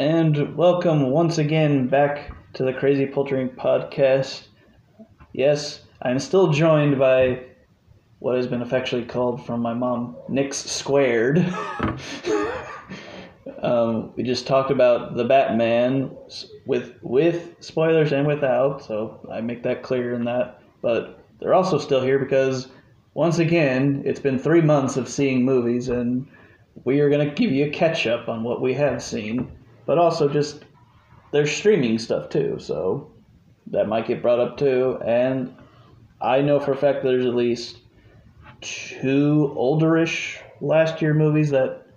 And welcome once again back to the Crazy Poultry podcast. Yes, I'm still joined by what has been affectionately called from my mom, Nick's Squared. um, we just talked about the Batman with with spoilers and without, so I make that clear in that. But they're also still here because once again, it's been three months of seeing movies, and we are going to give you a catch up on what we have seen, but also just there's streaming stuff too, so that might get brought up too. And I know for a fact there's at least two olderish last year movies that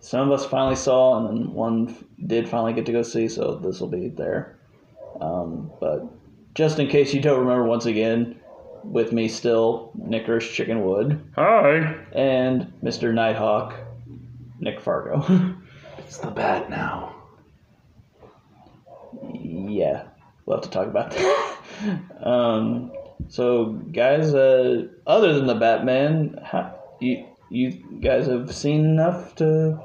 some of us finally saw, and then one did finally get to go see, so this will be there. Um, but just in case you don't remember, once again, with me still, Nickerish Chickenwood Hi. and Mr. Nighthawk, Nick Fargo. It's the bat now. Yeah, we'll have to talk about that. um, so, guys, uh, other than the Batman, how, you you guys have seen enough to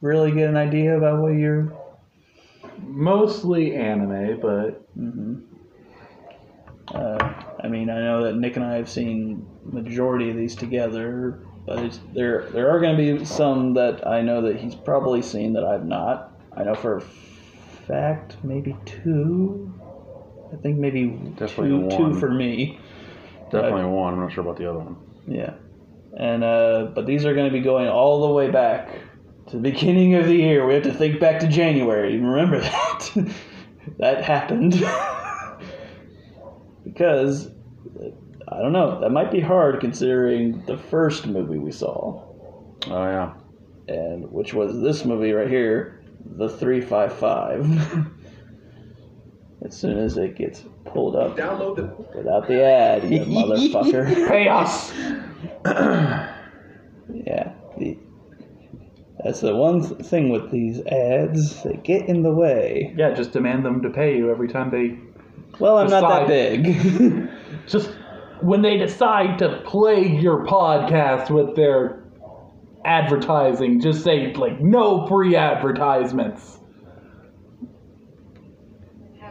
really get an idea about what you're. Mostly anime, but Uh, I mean, I know that Nick and I have seen majority of these together, but it's, there there are going to be some that I know that he's probably seen that I've not. I know for a fact maybe two. I think maybe Definitely two, two one. for me. Definitely one. I'm not sure about the other one. Yeah, and uh, but these are going to be going all the way back to the beginning of the year. We have to think back to January. Remember that that happened because I don't know. That might be hard considering the first movie we saw, Oh yeah. and which was this movie right here, the three five five. As soon as it gets pulled up Download the without the ad, you motherfucker. pay us. Yeah, the, that's the one th- thing with these ads. They get in the way. Yeah, just demand them to pay you every time they. Well, I'm not that big. Just when they decide to plague your podcast with their advertising, just say like no free advertisements.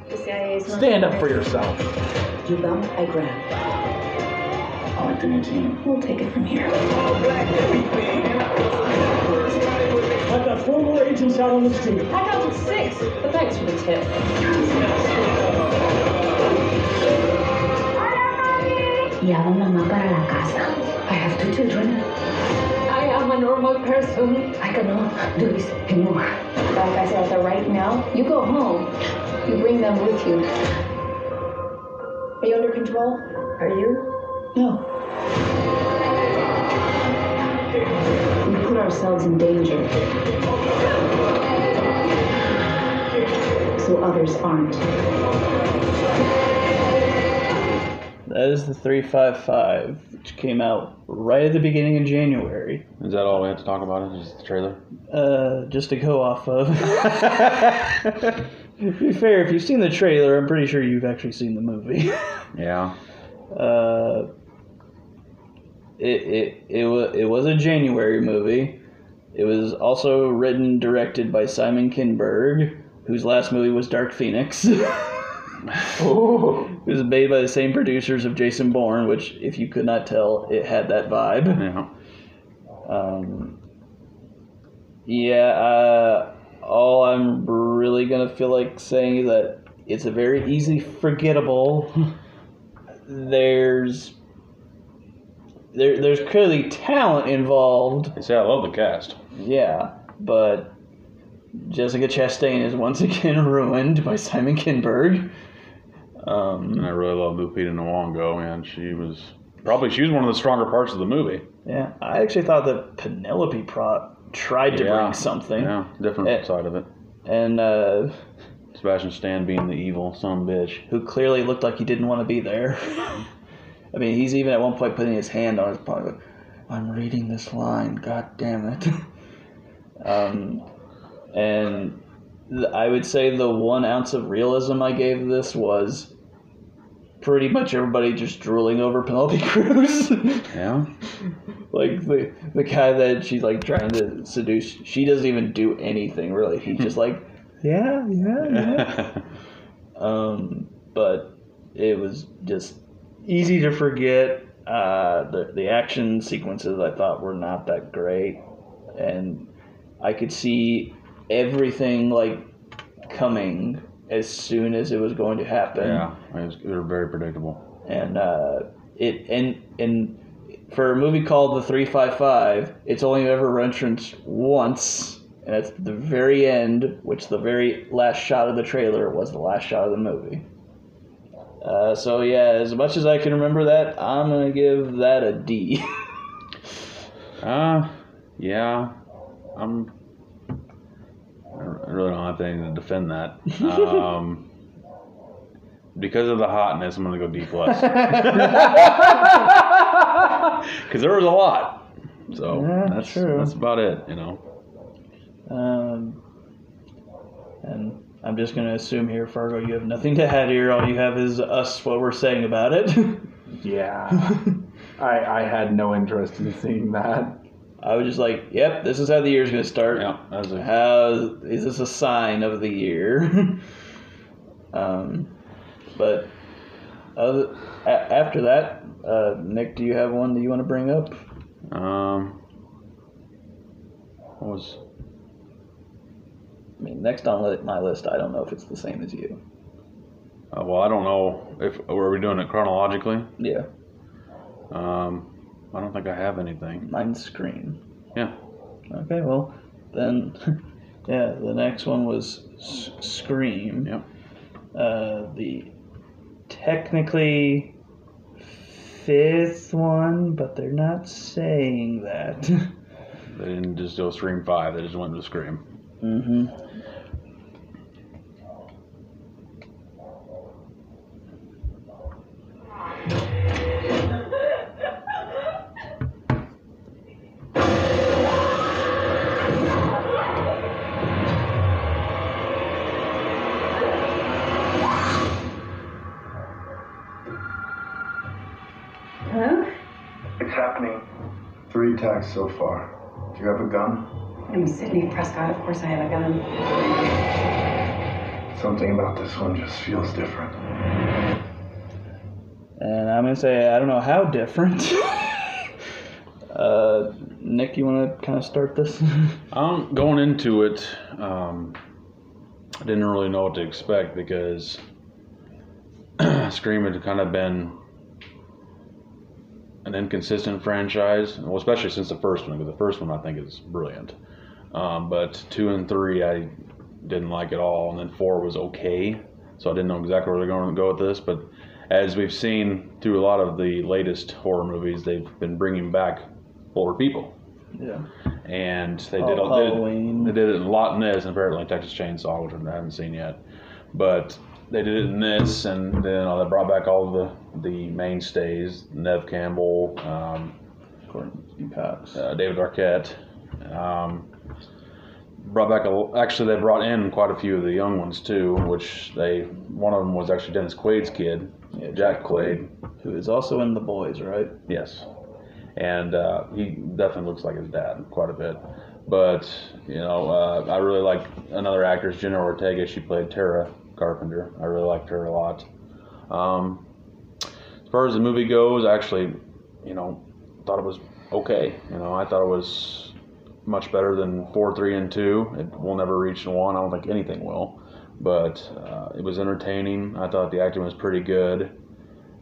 The CIA is not Stand up for yourself. You bump, I grab. I like the new team. We'll take it from here. I've got four more agents out on the street. I counted six, but thanks for the tip. Llama mamá para la casa. I have two children. A normal person. I cannot do this anymore. Like I said, so right now, you go home. You bring them with you. Are you under control? Are you? No. We put ourselves in danger. So others aren't. That is the 355, which came out right at the beginning of January. Is that all we have to talk about? Is just the trailer? Uh, just to go off of. to be fair, if you've seen the trailer, I'm pretty sure you've actually seen the movie. Yeah. uh, it it it was it was a January movie. It was also written directed by Simon Kinberg, whose last movie was Dark Phoenix. it was made by the same producers of Jason Bourne, which, if you could not tell, it had that vibe. Yeah. Um, yeah, uh, all I'm really gonna feel like saying is that it's a very easy forgettable. there's there, there's clearly talent involved, say I love the cast. yeah, but Jessica Chastain is once again ruined by Simon Kinberg. Um, And I really love Lupita Nyong'o, and she was probably she was one of the stronger parts of the movie. yeah, I actually thought that Penelope Pro tried to Yeah. bring something, Yeah, different Eh. side of it. and uh, Sebastian Stan being the evil son of a bitch. who clearly looked like he didn't want to be there. I mean, he's even at one point putting his hand on his pocket. I'm reading this line. God damn it. um, and th- I would say the one ounce of realism I gave this was pretty much everybody just drooling over Penelope Cruz. Yeah. like the the guy that she's like trying to seduce, she doesn't even do anything really. He's just like, yeah, yeah, yeah. um, but it was just easy to forget. Uh, the the action sequences I thought were not that great, and I could see everything like coming as soon as it was going to happen. yeah. Was, they were very predictable. and uh, it and and for a movie called The Three Five Five, it's only ever referenced once, and it's the very end, which the very last shot of the trailer was the last shot of the movie. Uh, so yeah, as much as I can remember that, I'm gonna give that a D. Uh, yeah. I'm. I really don't have anything to defend that. Um, because of the hotness, I'm gonna go D plus. Because there was a lot. So Yeah, that's true. that's about it. You know. um, and I'm just gonna assume here, Fargo, you have nothing to add here. All you have is us what we're saying about it. Yeah. I I had no interest in seeing that. I was just like, yep, this is how the year's going to start. Yeah. That was a, How is this a sign of the year? um, but other, a, after that, uh, Nick, do you have one that you want to bring up? um. What was I mean, next on li- my list, I don't know if it's the same as you. uh, well, I don't know if were we doing it chronologically. Yeah, Um, I don't think I have anything. mine's Scream. Yeah. Okay, well, then, yeah, the next one was S- Scream. Yep. Uh, the technically fifth one, but they're not saying that. They didn't just go Scream Five. They just went to Scream. mm-hmm. Hello? Three so far. Do you have a gun? I'm Sidney Prescott. Of course I have a gun. Something about this one just feels different. And I'm gonna say I don't know how different. uh, Nick, you want to kind of start this? Um, going into it, um, I didn't really know what to expect because Scream had kind of been an inconsistent franchise, well, especially since the first one. Because the first one I think is brilliant, um, but two and three I didn't like at all, and then four was okay. So I didn't know exactly where they're going to go with this, but as we've seen through a lot of the latest horror movies, they've been bringing back older people yeah. and they Oh, did, a, they, Halloween. they did it a lot in this, and apparently Texas Chainsaw, which I haven't seen yet. But they did it in this, and then uh, they brought back all the the mainstays: Neve Campbell, um, Courteney Cox. uh, David Arquette. Um, brought back a, actually they brought in quite a few of the young ones too, which they one of them was actually Dennis Quaid's kid, Yeah, Jack Quaid. who is also in The Boys, right? Yes, and uh, he definitely looks like his dad quite a bit. But you know, uh, I really like another actress, Jenna Ortega. She played Tara Carpenter. I really liked her a lot. Um, as far as the movie goes, I actually, you know, thought it was okay. You know, I thought it was much better than four, three, and two. It will never reach one. I don't think anything will. But uh, it was entertaining. I thought the acting was pretty good.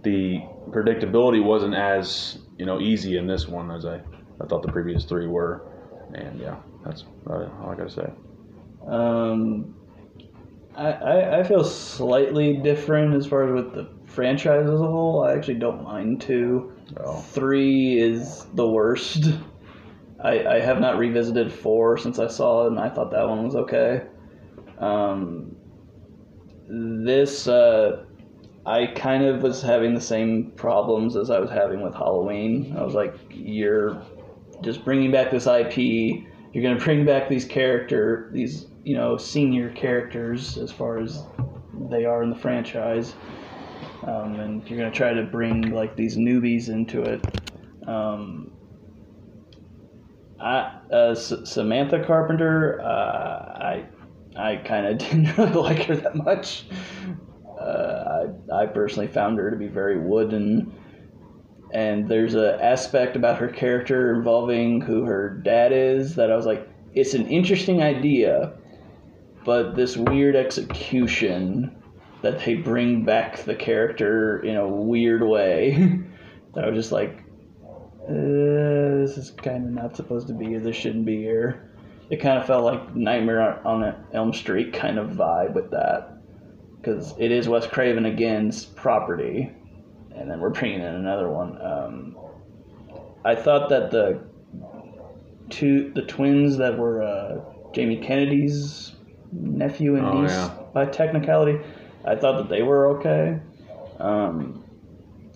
The predictability wasn't as you know easy in this one as I, I thought the previous three were. And yeah, that's about it, all I gotta say. Um, I, I, I feel slightly different as far as with the franchise as a whole. I actually don't mind two. Oh. Three is the worst. I, I have not revisited four since I saw it, and I thought that one was okay. Um, this, uh, I kind of was having the same problems as I was having with Halloween. I was like, you're just bringing back this IP. You're going to bring back these character, these you know senior characters as far as they are in the franchise, um, and you're gonna try to bring like these newbies into it. Um, I, uh, S- Samantha Carpenter, uh, I I kind of didn't really like her that much. Uh, I I personally found her to be very wooden, and there's a aspect about her character involving who her dad is that I was like, it's an interesting idea, but this weird execution that they bring back the character in a weird way. that I was just like, uh, this is kind of not supposed to be here. This shouldn't be here. It kind of felt like Nightmare on Elm Street kind of vibe with that, because it is Wes Craven again's property, and then we're bringing in another one. Um, I thought that the two the twins that were uh, Jamie Kennedy's nephew and Oh, niece yeah. by technicality, I thought that they were okay. Um,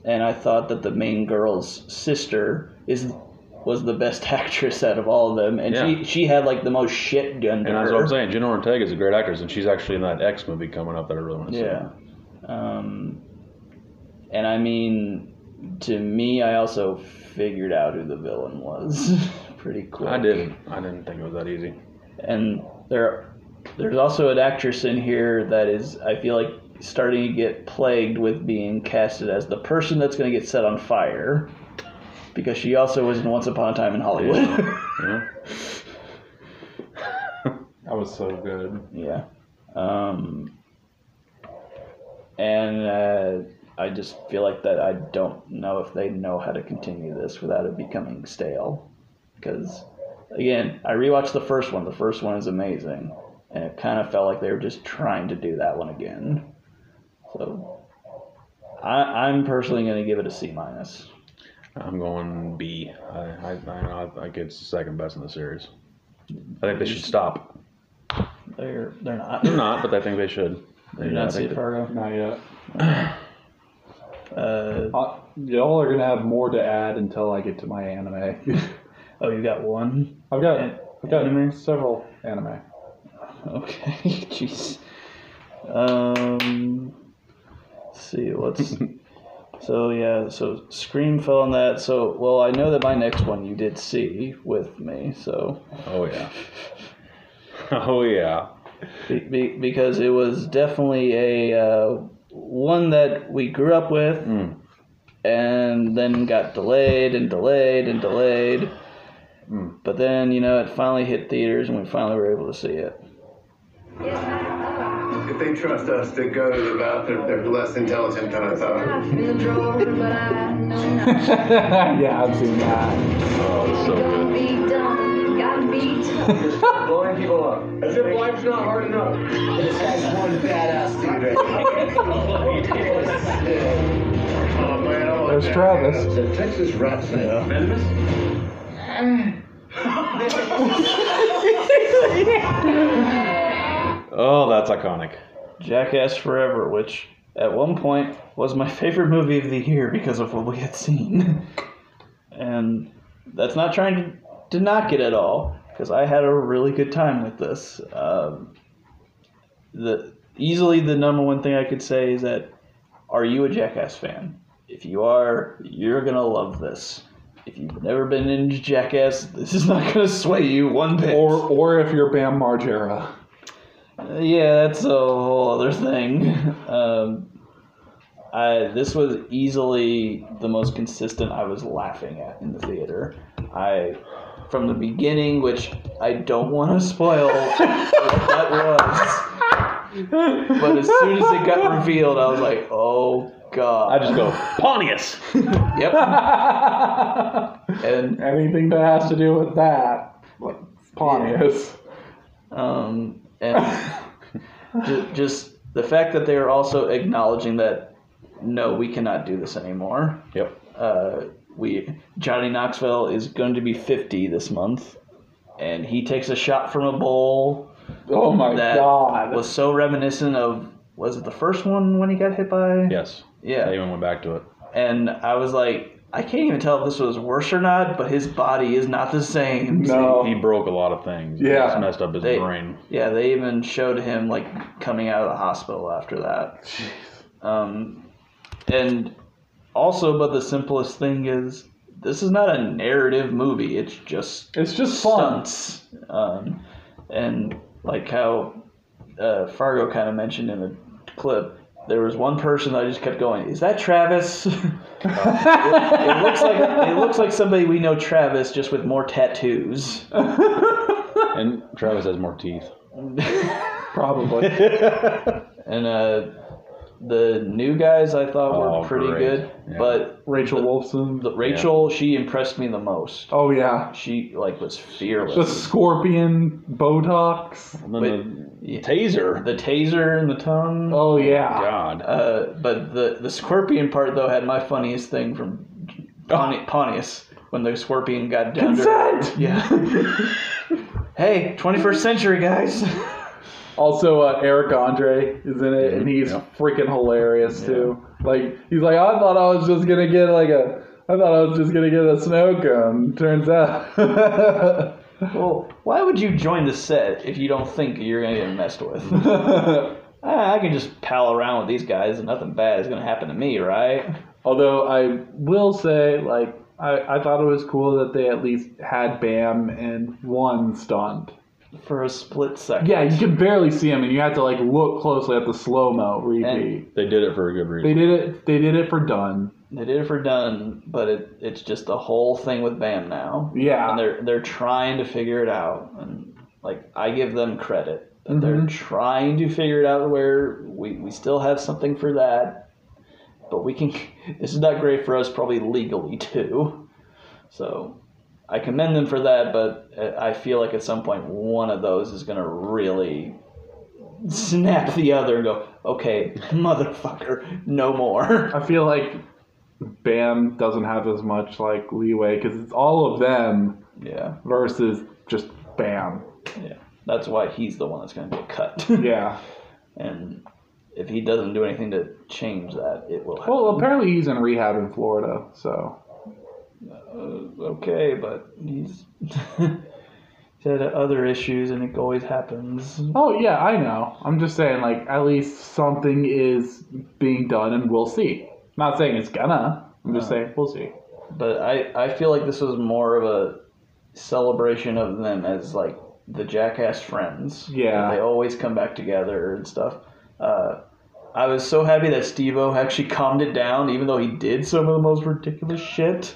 and I thought that the main girl's sister is was the best actress out of all of them, and Yeah. she she had like the most shit done to And that's what I'm saying. Jenna Ortega is a great actress, and she's actually in that X movie coming up that I really want to see. Yeah. Um, and I mean, to me, I also figured out who the villain was pretty quick. I didn't. I didn't think it was that easy. And there, there's also an actress in here that is, I feel like, starting to get plagued with being casted as the person that's going to get set on fire. Because she also was in Once Upon a Time in Hollywood. Yeah. That was so good. Yeah. Um, and uh, I just feel like that I don't know if they know how to continue this without it becoming stale. Because, again, I rewatched the first one. The first one is amazing. And it kind of felt like they were just trying to do that one again. So, I, I'm personally going to give it a C minus. I'm going B. I, I, I, know, think it's the second best in the series. I think they should stop. They're they're not. They're not, but I think they should. They're not think see Fargo. Not yet. Uh, Uh, y'all are gonna have more to add until I get to my anime. oh, you got one. I've got I've got Anime? several anime. Okay, jeez. Um, let's see what's. so yeah, so Scream fell on that. So well, I know that my next one you did see with me. So Oh yeah. oh yeah. be, be, because it was definitely a uh, one that we grew up with, Mm. and then got delayed and delayed and delayed. Mm. But then you know it finally hit theaters, and we finally were able to see it. If they trust us to go to the bathroom, they're less intelligent than I thought. in the drawer, but I know not. yeah, I've seen that. Oh, it's so Gotta good. be done, gotta. Blowing people up. As if life's not hard enough. This guy's one badass dude. oh man, I There's. Travis. The Texas rat snake. Oh, that's iconic. Jackass Forever, which at one point was my favorite movie of the year because of what we had seen. and that's not trying to, to knock it at all, because I had a really good time with this. Um, the easily the number one thing I could say is that are you a Jackass fan? If you are, you're gonna love this. If you've never been into Jackass, this is not gonna sway you one bit. Or or if you're Bam Margera. Yeah, that's a whole other thing. Um, I this was easily the most consistent I was laughing at in the theater. I from the beginning, which I don't want to spoil what that was, but as soon as it got revealed, I was like, "Oh God!" I just go Pontius. "Yep." and Anything that has to do with that, like Pontius. um, and ju- just the fact that they are also acknowledging that no, we cannot do this anymore. Yep. Uh, we Johnny Knoxville is going to be 50 this month, and he takes a shot from a bowl Oh my god. that god. was so reminiscent of was it the first one when he got hit by? Yes. Yeah. I even went back to it. And I was like, I can't even tell if this was worse or not, but his body is not the same. No. He broke a lot of things. Yeah. It's messed up his They- brain. Yeah, they even showed him like coming out of the hospital after that. Um, and also, but the simplest thing is this is not a narrative movie. It's just It's just fun. stunts, um, and like how uh, Fargo kind of mentioned in the clip. There was one person that I just kept going. Is that Travis? it, it looks like it looks like somebody we know, Travis, just with more tattoos. And Travis has more teeth. Probably. And uh, the new guys I thought Oh, were pretty great. good, Yeah. but Rachel Wolfson. the, Rachel she impressed me the most. Oh yeah. She like was fearless. The scorpion Botox. And then Wait, the taser. The taser in the tongue. Oh yeah. God. Uh, but the the scorpion part though had my funniest thing from Pon- Pontius when the scorpion got down. to- Consent! Yeah. hey, 21st century guys. Also, uh, Eric Andre is in it, and he's Yeah. freaking hilarious too. Like he's like, I thought I was just gonna get like a, I thought I was just gonna get a snow cone. Turns out, well, why would you join the set if you don't think you're gonna get messed with? I can just pal around with these guys and nothing bad is gonna happen to me, right? Although I will say, like, I, I thought it was cool that they at least had Bam in one stunt. For a split second. Yeah, you could barely see him, and you had to like look closely at the slow mo repeat. They did it for a good reason. They did it. They did it for Dunn. They did it for Dunn, but it, it's just the whole thing with Bam now. Yeah. And they're they're trying to figure it out. And like I give them credit. That they're Mhm. trying to figure it out where we, we still have something for that. But we can this is not great for us probably legally too. So I commend them for that, but uh, I feel like at some point one of those is gonna really snap the other and go, okay, motherfucker, no more. I feel like Bam doesn't have as much like leeway because it's all of them Yeah. versus just Bam. Yeah, that's why he's the one that's going to get cut. Yeah. and if he doesn't do anything to change that, it will happen. Well, apparently he's in rehab in Florida, so okay, but he's he's had other issues, and it always happens. Oh yeah, I know. I'm just saying, like, at least something is being done, and we'll see. Not saying it's gonna. I'm just saying we'll see. But I I feel like this was more of a celebration of them as like the jackass friends. Yeah. they always come back together and stuff. Uh, I was so happy that Steve-O actually calmed it down, even though he did some of the most ridiculous shit.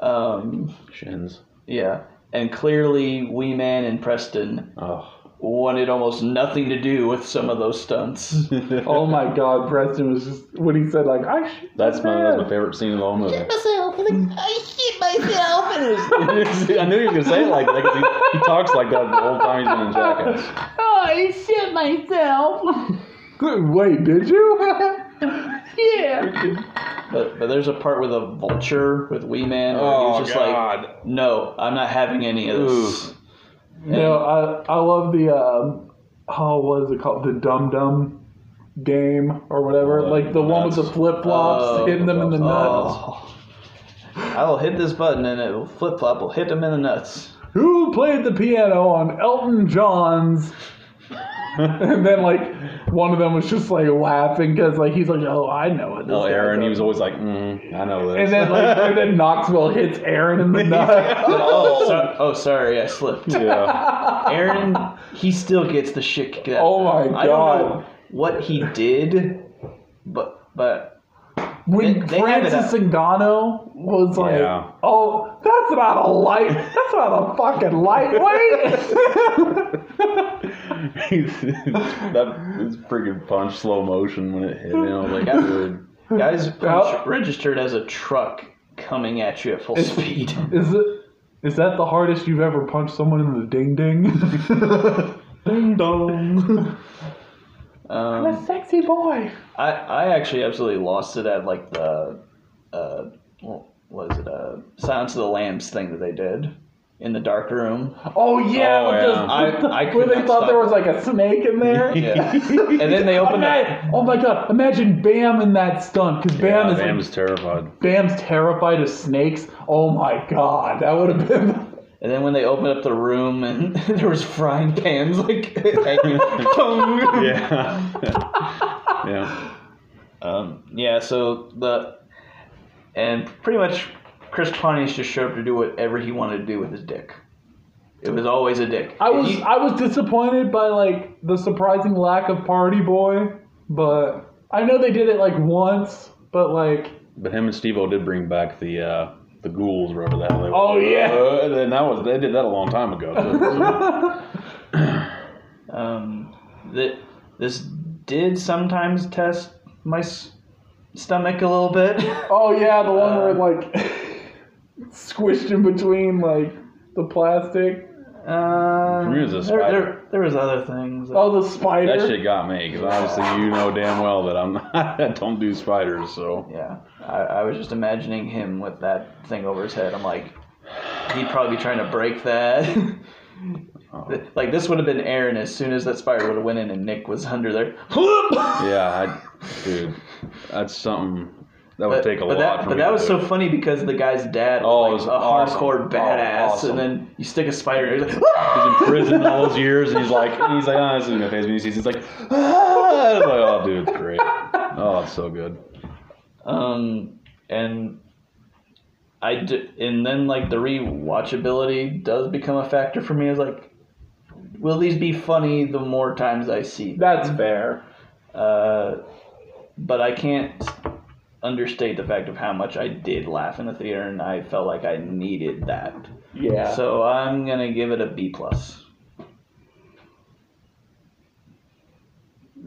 Um, Shins. Yeah, and clearly Wee Man and Preston Oh. wanted almost nothing to do with some of those stunts. Oh my God, Preston was just when he said like, "I shit That's my that's my favorite scene of the whole movie. myself, I shit myself. I knew you were gonna say it like that 'cause he, he talks like that the whole time he's been in Jackass. Oh, I shit myself. Wait, did you? Yeah. But but there's a part with a vulture with Wee Man where he Oh, was just like, no, I'm not having any of this. no, I I love the um, oh, what is it called? The Dum Dum game or whatever. Oh, like the one with the flip flops Oh, hitting them in the nuts. Oh. I will hit this button and it will flip flop will hit them in the nuts. Who played the piano on Elton John's? and then like one of them was just like laughing because like he's like, oh, I know what. This Oh, Aaron, he was always like, mm, I know this. And then like and then Knoxville hits Aaron in the nuts. Oh, so, oh, sorry, I slipped. yeah. Aaron, he still gets the shit kicked out. Oh my I don't know God. what he did, but but when They- they Francis. Ngannou was like, Yeah. "Oh, that's not a light. That's not a fucking lightweight." that is freaking punch slow motion when it hit him. I was like, dude. guys Yeah. registered as a truck coming at you at full It's- speed. is it? Is that the hardest you've ever punched someone in the ding ding? Ding dong. Um, a sexy boy. I I actually absolutely lost it at like the uh, what was it uh, Silence of the Lambs thing that they did in the dark room. Oh yeah, Oh, yeah. those- I- I could where they thought stop. there was like a snake in there. Yeah, and then they opened up. Ima- oh my god! Imagine Bam in that stunt because Bam Yeah, is Bam's terrified. Bam's terrified of snakes. Oh my god, that would have been. And then when they opened up the room and there was frying pans like hanging. Pong. Yeah. yeah. Um, yeah, so the and pretty much Chris Pontius just showed up to do whatever he wanted to do with his dick. It was always a dick. I was he- I was disappointed by like the surprising lack of Party Boy, but I know they did it like once, but like But him and Steve-O did bring back the uh, the ghouls, or whatever the hell they were. Oh, yeah. Uh, and that was they did that a long time ago. So. um, that this did sometimes test my s- stomach a little bit. oh yeah, the one where Uh, it like squished in between like the plastic. Uh, For me, it was a spider. there, there was other things. Oh, the spider. That shit got me because obviously you know damn well that I'm not, I don't do spiders. So Yeah, I, I was just imagining him with that thing over his head. I'm like, he'd probably be trying to break that. Oh. like this would have been Aaron as soon as that spider would have went in and Nick was under there. yeah, I, dude, that's something that would But, take a but lot. that, for but me that was do. so funny because the guy's dad Oh, it was was a awesome. hardcore Oh, badass, awesome. and then you stick a spider. And he's like, He's in prison all those years, and he's like, and he's like, oh, this isn't gonna phase me. He's he's like, ah! I was like, oh, dude, it's great. Oh, it's so good. Um, and I d- and then like the rewatchability does become a factor for me. Is like, will these be funny the more times I see? them? That's fair. Uh, but I can't understate the fact of how much I did laugh in the theater, and I felt like I needed that. Yeah. So I'm gonna give it a B plus.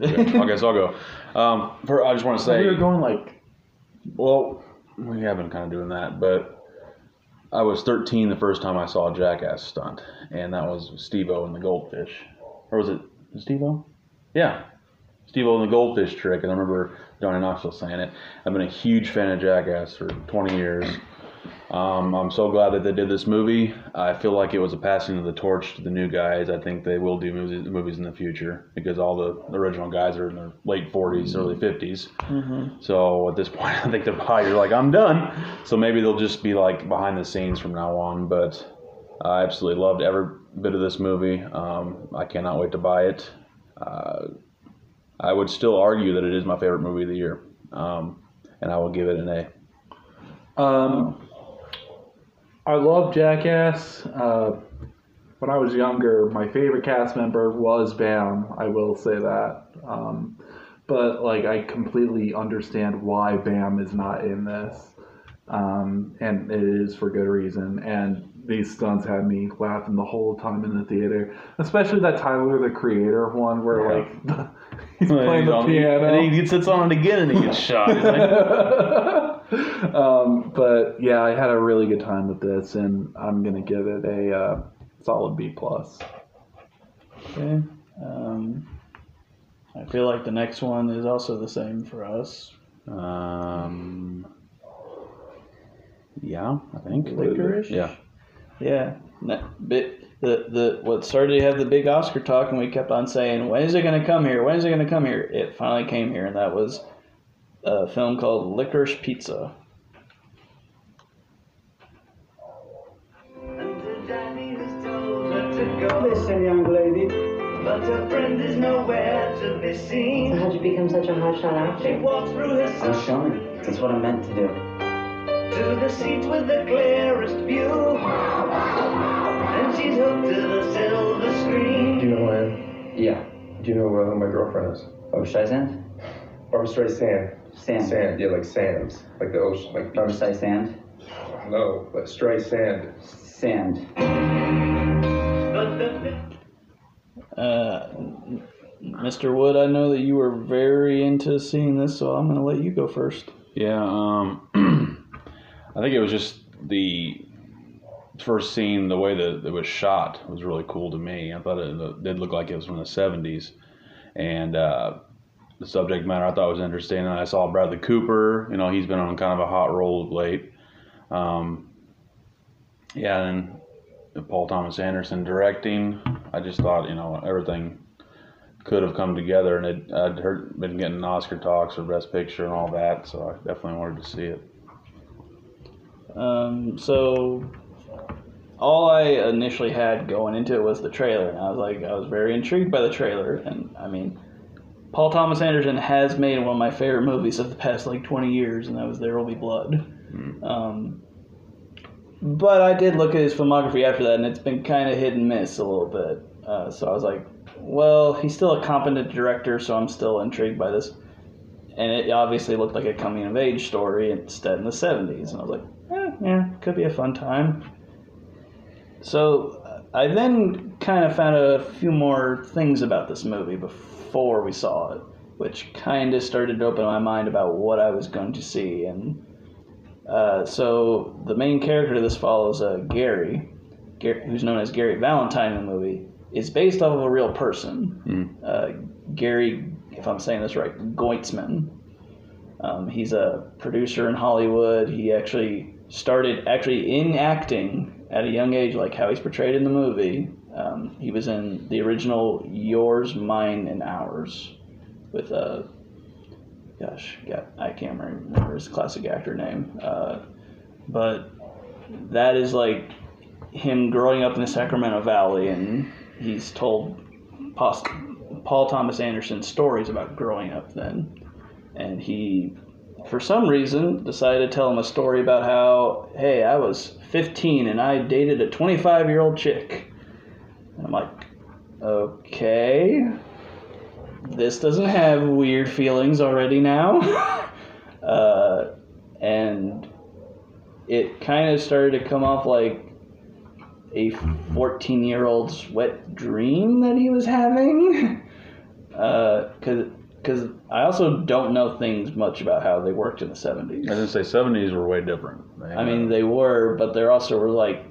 Okay, so I'll go. Um, for, I just want to say, we were going like well, we have been kind of doing that, but I was 13 the first time I saw a Jackass stunt, and that was Steve-O and the goldfish, or was it Steve-O? Yeah, Steve-O and the goldfish trick, and I remember Johnny Knoxville saying it. I've been a huge fan of Jackass for 20 years. Um, I'm so glad that they did this movie. I feel like it was a passing of the torch to the new guys. I think they will do movies, movies in the future because all the original guys are in their late 40s, early 50s. So at this point, I think they're probably like, I'm done. So maybe they'll just be like behind the scenes from now on. But I absolutely loved every bit of this movie. Um, I cannot wait to buy it. Uh, I would still argue that it is my favorite movie of the year, um, and I will give it an A. Um, I love Jackass. Uh, when I was younger, my favorite cast member was Bam. I will say that. Um, but like, I completely understand why Bam is not in this, um, and it is for good reason. And these stunts had me laughing the whole time in the theater, especially that Tyler the Creator one where Yeah. like the, he's playing the piano. and he sits on it again, and he gets shot. Like, um, but yeah, I had a really good time with this, and I'm gonna give it a uh, solid B plus. Okay. Um, I feel like the next one is also the same for us. um, yeah, I think. Licorice. Yeah. Yeah. Ne- bit, the the what started to have the big Oscar talk, and we kept on saying, "When is it going to come here? When is it going to come here?" It finally came here, and that was a film called Licorice Pizza. Listen, young lady. But her friend is nowhere to be seen. How'd you become such a hotshot She actor? walks through her I was showing. That's what I meant to do. to the seat with the clearest view. And she's hooked to the silver Do you know who I am? Yeah. Do you know who my girlfriend is? Oh, Streisand? Barbra Streisand. Sand. Sand, yeah, like sands, like the ocean, like Barbra Streisand? No, but Streisand. Sand. But the Uh, Mr. Wood, I know that you were very into seeing this, so I'm going to let you go first. Yeah, um, I think it was just the first scene, the way that it was shot was really cool to me. I thought it, did look like it was from the 70s. And uh, the subject matter I thought was interesting. And I saw Bradley Cooper, you know, he's been on kind of a hot roll late. Um, yeah, and Paul Thomas Anderson directing. I just thought, you know, everything could have come together, and it, I'd heard been getting Oscar talks for Best Picture and all that, so I definitely wanted to see it. Um, so all I initially had going into it was the trailer, and I was like, I was very intrigued by the trailer, and I mean, Paul Thomas Anderson has made one of my favorite movies of the past like 20 years, and that was There Will Be Blood. Um, but I did look at his filmography after that, and it's been kind of hit and miss a little bit. Uh, so I was like, well, he's still a competent director, so I'm still intrigued by this. And it obviously looked like a coming of age story instead in the 70s. And I was like, eh, yeah, could be a fun time. So I then kind of found a few more things about this movie before we saw it, which kind of started to open my mind about what I was going to see. And uh, so the main character of this follows, uh, Gary, Gary, who's known as Gary Valentine in the movie, is based off of a real person. Uh, Gary, if I'm saying this right, Goetzman. Um, he's a producer in Hollywood. He actually started actually in acting at a young age, like how he's portrayed in the movie. Um, he was in the original Yours, Mine, and Ours with uh, gosh, I can't remember his classic actor name. Uh, but that is like him growing up in the Sacramento Valley, and he's told Paul Thomas Anderson stories about growing up then. And he, for some reason, decided to tell him a story about how, hey, I was 15 and I dated a 25 year old chick. And I'm like, okay. This doesn't have weird feelings already now. uh, and it kind of started to come off like a 14 year old's wet dream that he was having. Because because I also don't know things much about how they worked in the 70s. I gonna say seventies were way different. They, I mean, they were, but there also were like,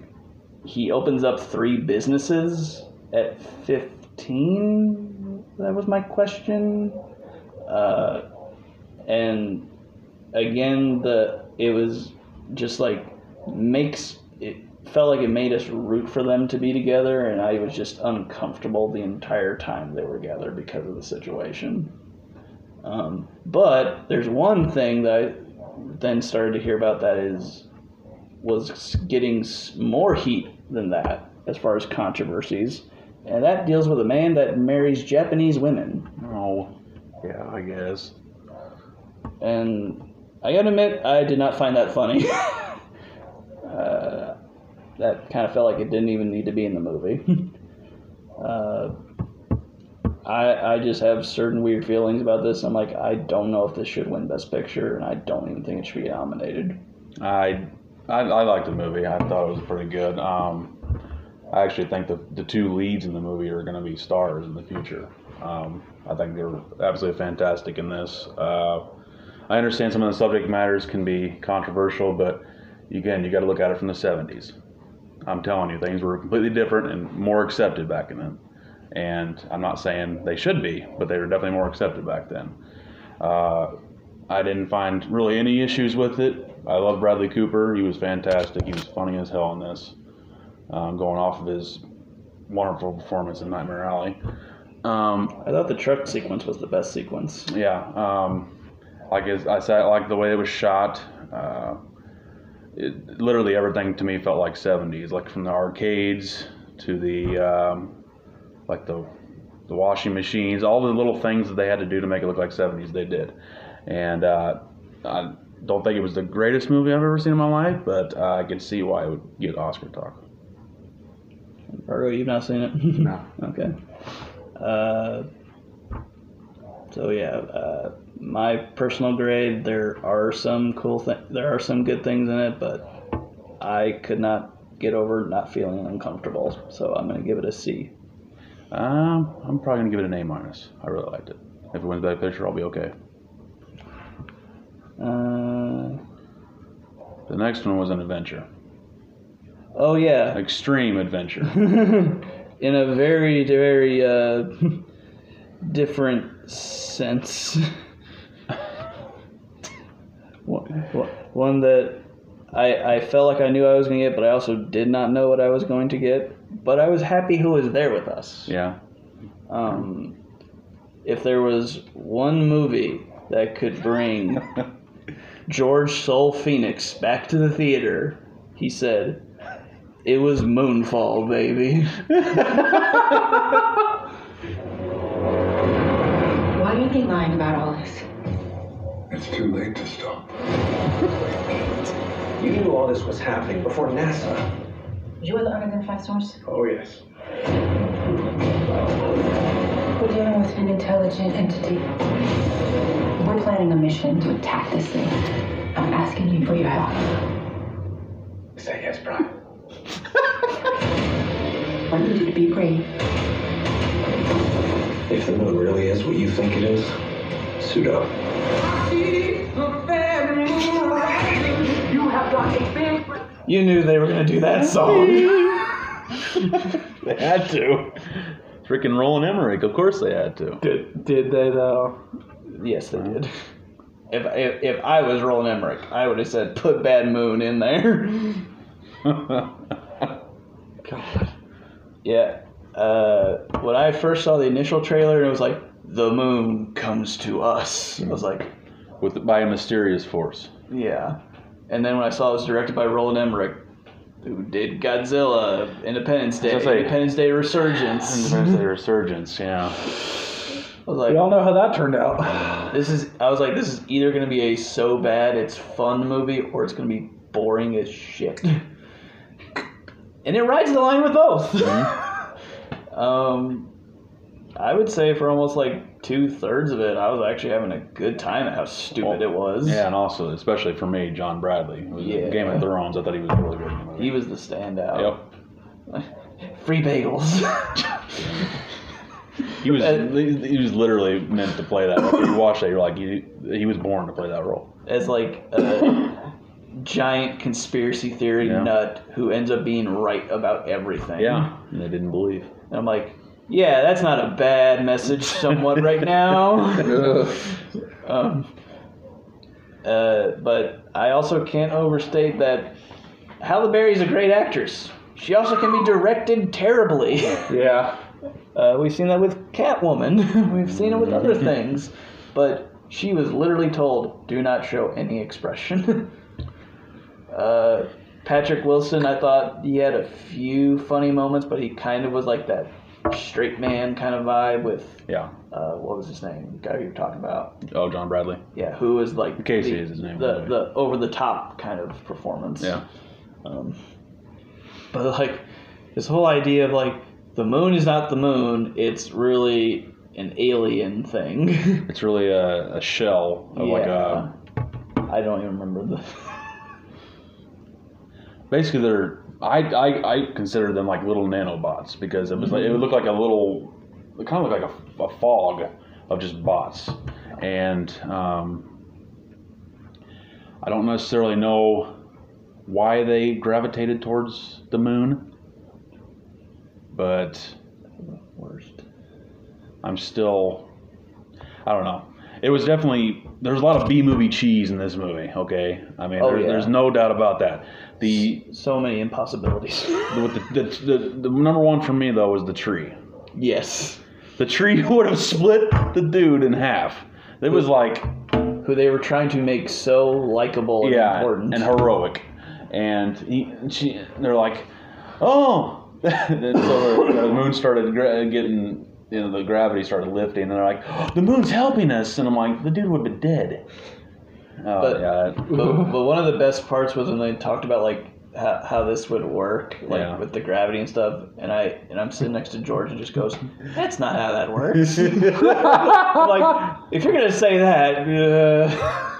he opens up three businesses at 15. That was my question. Uh, and again, the it was just like makes it felt like it made us root for them to be together, and I was just uncomfortable the entire time they were together because of the situation. Um, but there's one thing that I then started to hear about that is was getting more heat than that as far as controversies, and that deals with a man that marries Japanese women. oh, yeah, I guess. And I gotta admit, I did not find that funny. uh, that kind of felt like it didn't even need to be in the movie. uh, I I just have certain weird feelings about this. I'm like, I don't know if this should win Best Picture, and I don't even think it should be nominated. I, I I liked the movie. I thought it was pretty good. Um, I actually think the the two leads in the movie are going to be stars in the future. Um, I think they're absolutely fantastic in this. Uh, I understand some of the subject matters can be controversial, but again, you got to look at it from the '70s. I'm telling you, things were completely different and more accepted back in then. And I'm not saying they should be, but they were definitely more accepted back then. Uh, I didn't find really any issues with it. I love Bradley Cooper. He was fantastic. He was funny as hell in this, um, going off of his wonderful performance in Nightmare Alley. Um, I thought the truck sequence was the best sequence. yeah, um, like I said, like the way it was shot. Uh, it, literally everything to me felt like 70s, like from the arcades to the um, like the the washing machines, all the little things that they had to do to make it look like 70s, they did. And uh, I don't think it was the greatest movie I've ever seen in my life, but uh, I can see why it would get Oscar talk. Virgo, you've not seen it? No. okay. Uh, so yeah, uh, my personal grade. There are some cool things. There are some good things in it, but I could not get over not feeling uncomfortable. So I'm gonna give it a C. Um, I'm probably gonna give it an A minus. I really liked it. If it wins Best Picture, I'll be okay. Uh, The next one was an adventure, oh yeah. extreme adventure. in a very very uh, different sense. one, one that I, I felt like I knew I was going to get, but I also did not know what I was going to get. But I was happy who was there with us. yeah. Um, if there was one movie that could bring George Soul Phoenix back to the theater, he said, it was Moonfall, baby. Why Why is he lying about all this? It's too late to stop. You knew all this was happening before NASA. You were the unidentified source? Oh, yes. We're dealing with an intelligent entity. We're planning a mission to attack this thing. I'm asking you for your help. Say yes, Brian. I need you to be brave. If the moon really is what you think it is, suit up. You knew they were gonna do that song. They had to. Freaking Roland Emmerich, of course they had to. Did, did they though? yes, they did. If, if if I was Roland Emmerich, I would have said put Bad Moon in there. God. Yeah. Uh, when I first saw the initial trailer, it was like the moon comes to us. I was like, With by a mysterious force. yeah. And then when I saw it was directed by Roland Emmerich, who did Godzilla, Independence Day, I was gonna say- Independence Day Resurgence. Independence Day Resurgence, yeah. I was like, We all know how that turned out. this is. I was like, this is either gonna be a so bad it's fun movie, or it's gonna be boring as shit. and it rides the line with both. um, I would say for almost like two thirds of it, I was actually having a good time at how stupid it was. Yeah, and also, especially for me, John Bradley. It was Yeah. Game of Thrones, I thought he was really good in the movie. He was the standout. Yep. Free bagels. He was he was literally meant to play that. If you watch that, you're like, he, he was born to play that role. As like a giant conspiracy theory Yeah. nut who ends up being right about everything. Yeah, and they didn't believe. And I'm like, yeah, that's not a bad message, someone right now. um, uh, but I also can't overstate that Halle Berry's a great actress. She also can be directed terribly. Yeah. Uh, we've seen that with Catwoman. we've seen it with other things. But she was literally told, do not show any expression. uh, Patrick Wilson, I thought he had a few funny moments, but he kind of was like that straight man kind of vibe with, Yeah. uh, what was his name? The guy you were talking about. Oh, John Bradley. Yeah, who was like Casey the, is his name, The, the the over the top kind of performance. Yeah. Um, but like this whole idea of like the moon is not the moon; it's really an alien thing. It's really a, a shell of like a. I don't even remember the. Basically, they're. I, I, I consider them like little nanobots because it was like it would look like a little, it kind of look like a, a fog of just bots, and um, I don't necessarily know why they gravitated towards the moon, but Worst. I'm still. I don't know. It was definitely there's a lot of B movie cheese in this movie. Okay, I mean Oh, there, yeah. there's no doubt about that. The So many impossibilities. the, the, the, the number one for me though was the tree. yes. The tree would have split the dude in half. It was like Who they were trying to make so likable and yeah important. and heroic, and he she they're like, oh, and so the, the moon started gra- getting you know the gravity started lifting, and they're like, oh, the moon's helping us, and I'm like, the dude would have been dead. Oh But- yeah, but, but one of the best parts was when they talked about like how, how this would work, like Yeah. with the gravity and stuff. And I and I'm sitting next to George and just goes, "That's not how that works." Like, if you're gonna say that, uh,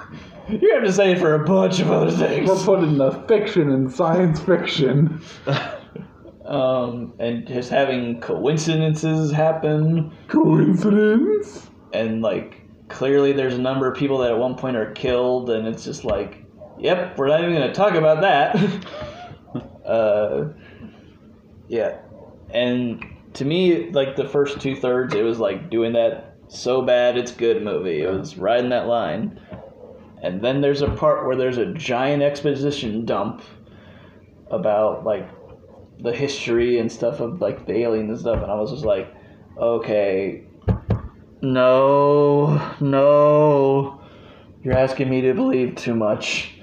you have to say it for a bunch of other things. We're putting the fiction in science fiction. Um, and just having coincidences happen, Coincidence? and like clearly there's a number of people that at one point are killed, and it's just like, yep, we're not even gonna talk about that. uh, yeah, and to me, like the first two thirds, it was like doing that so bad it's good movie. It was riding that line, and then there's a part where there's a giant exposition dump about like the history and stuff of like the aliens and stuff, and I was just like, okay, no, no, you're asking me to believe too much.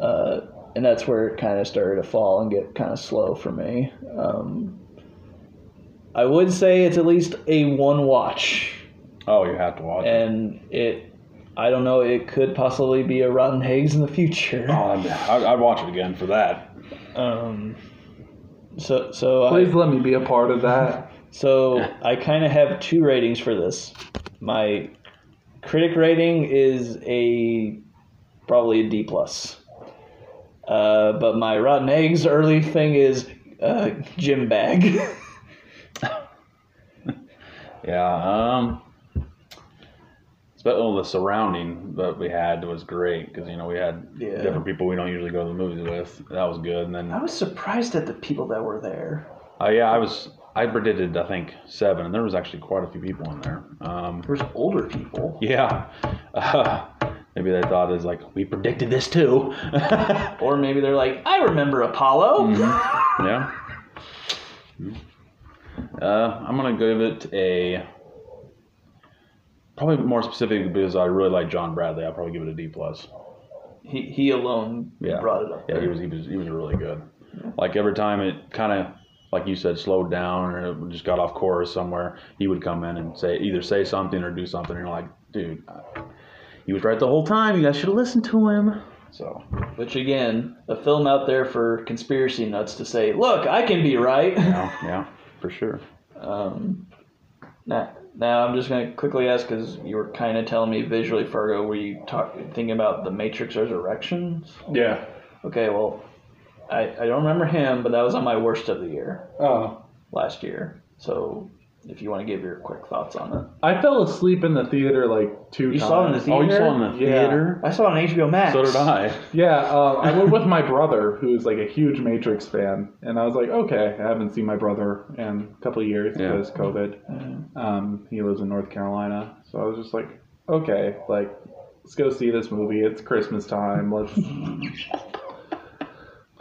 Uh, and that's where it kind of started to fall and get kind of slow for me. Um, I would say it's at least a one watch. Oh, you have to watch it. and it, I don't know, it could possibly be a Rotten Eggs in the future. Oh, I'd, I'd I'd watch it again for that. Um, so so I, Please let me be a part of that. So I kind of have two ratings for this. My critic rating is a probably a D plus. Uh, but my Rotten Eggs early thing is uh, gym Bag. Yeah. Um. But all the surrounding that we had was great because you know we had Yeah. different people we don't usually go to the movies with. That was good. And then I was surprised at the people that were there. Uh, yeah, I was. I predicted, I think, seven, and there was actually quite a few people in there. Um, There was older people. yeah, uh, maybe they thought it's like we predicted this too. Or maybe they're like, I remember Apollo. yeah. Uh, I'm gonna give it a probably more specific because I really like John Bradley. I'll probably give it a D plus. He, he alone Yeah, brought it up. Yeah, he was he was he was really good. Like every time it kind of like you said slowed down or just got off course somewhere, he would come in and say either say something or do something. And you're like, dude, uh, he was right the whole time. You guys should have listened to him. So Which again, a film out there for conspiracy nuts to say, look, I can be right. yeah, yeah, for sure. Um, now, now I'm just gonna quickly ask because you were kind of telling me visually, Fargo, were you talk, thinking about the Matrix Resurrections? Yeah. Okay, well, I, I don't remember him, but that was on my worst of the year Oh. last year. So if you want to give your quick thoughts on it, I fell asleep in the theater like two you times. saw it in the theater. Oh, you saw it in the Yeah. theater? I saw it on HBO Max. So did I. Yeah, uh, I went with my brother, who's like a huge Matrix fan, and I was like, okay, I haven't seen my brother in a couple of years Yeah. because COVID. Um, he lives in North Carolina, so I was just like, okay, like, let's go see this movie. It's Christmas time. Let's.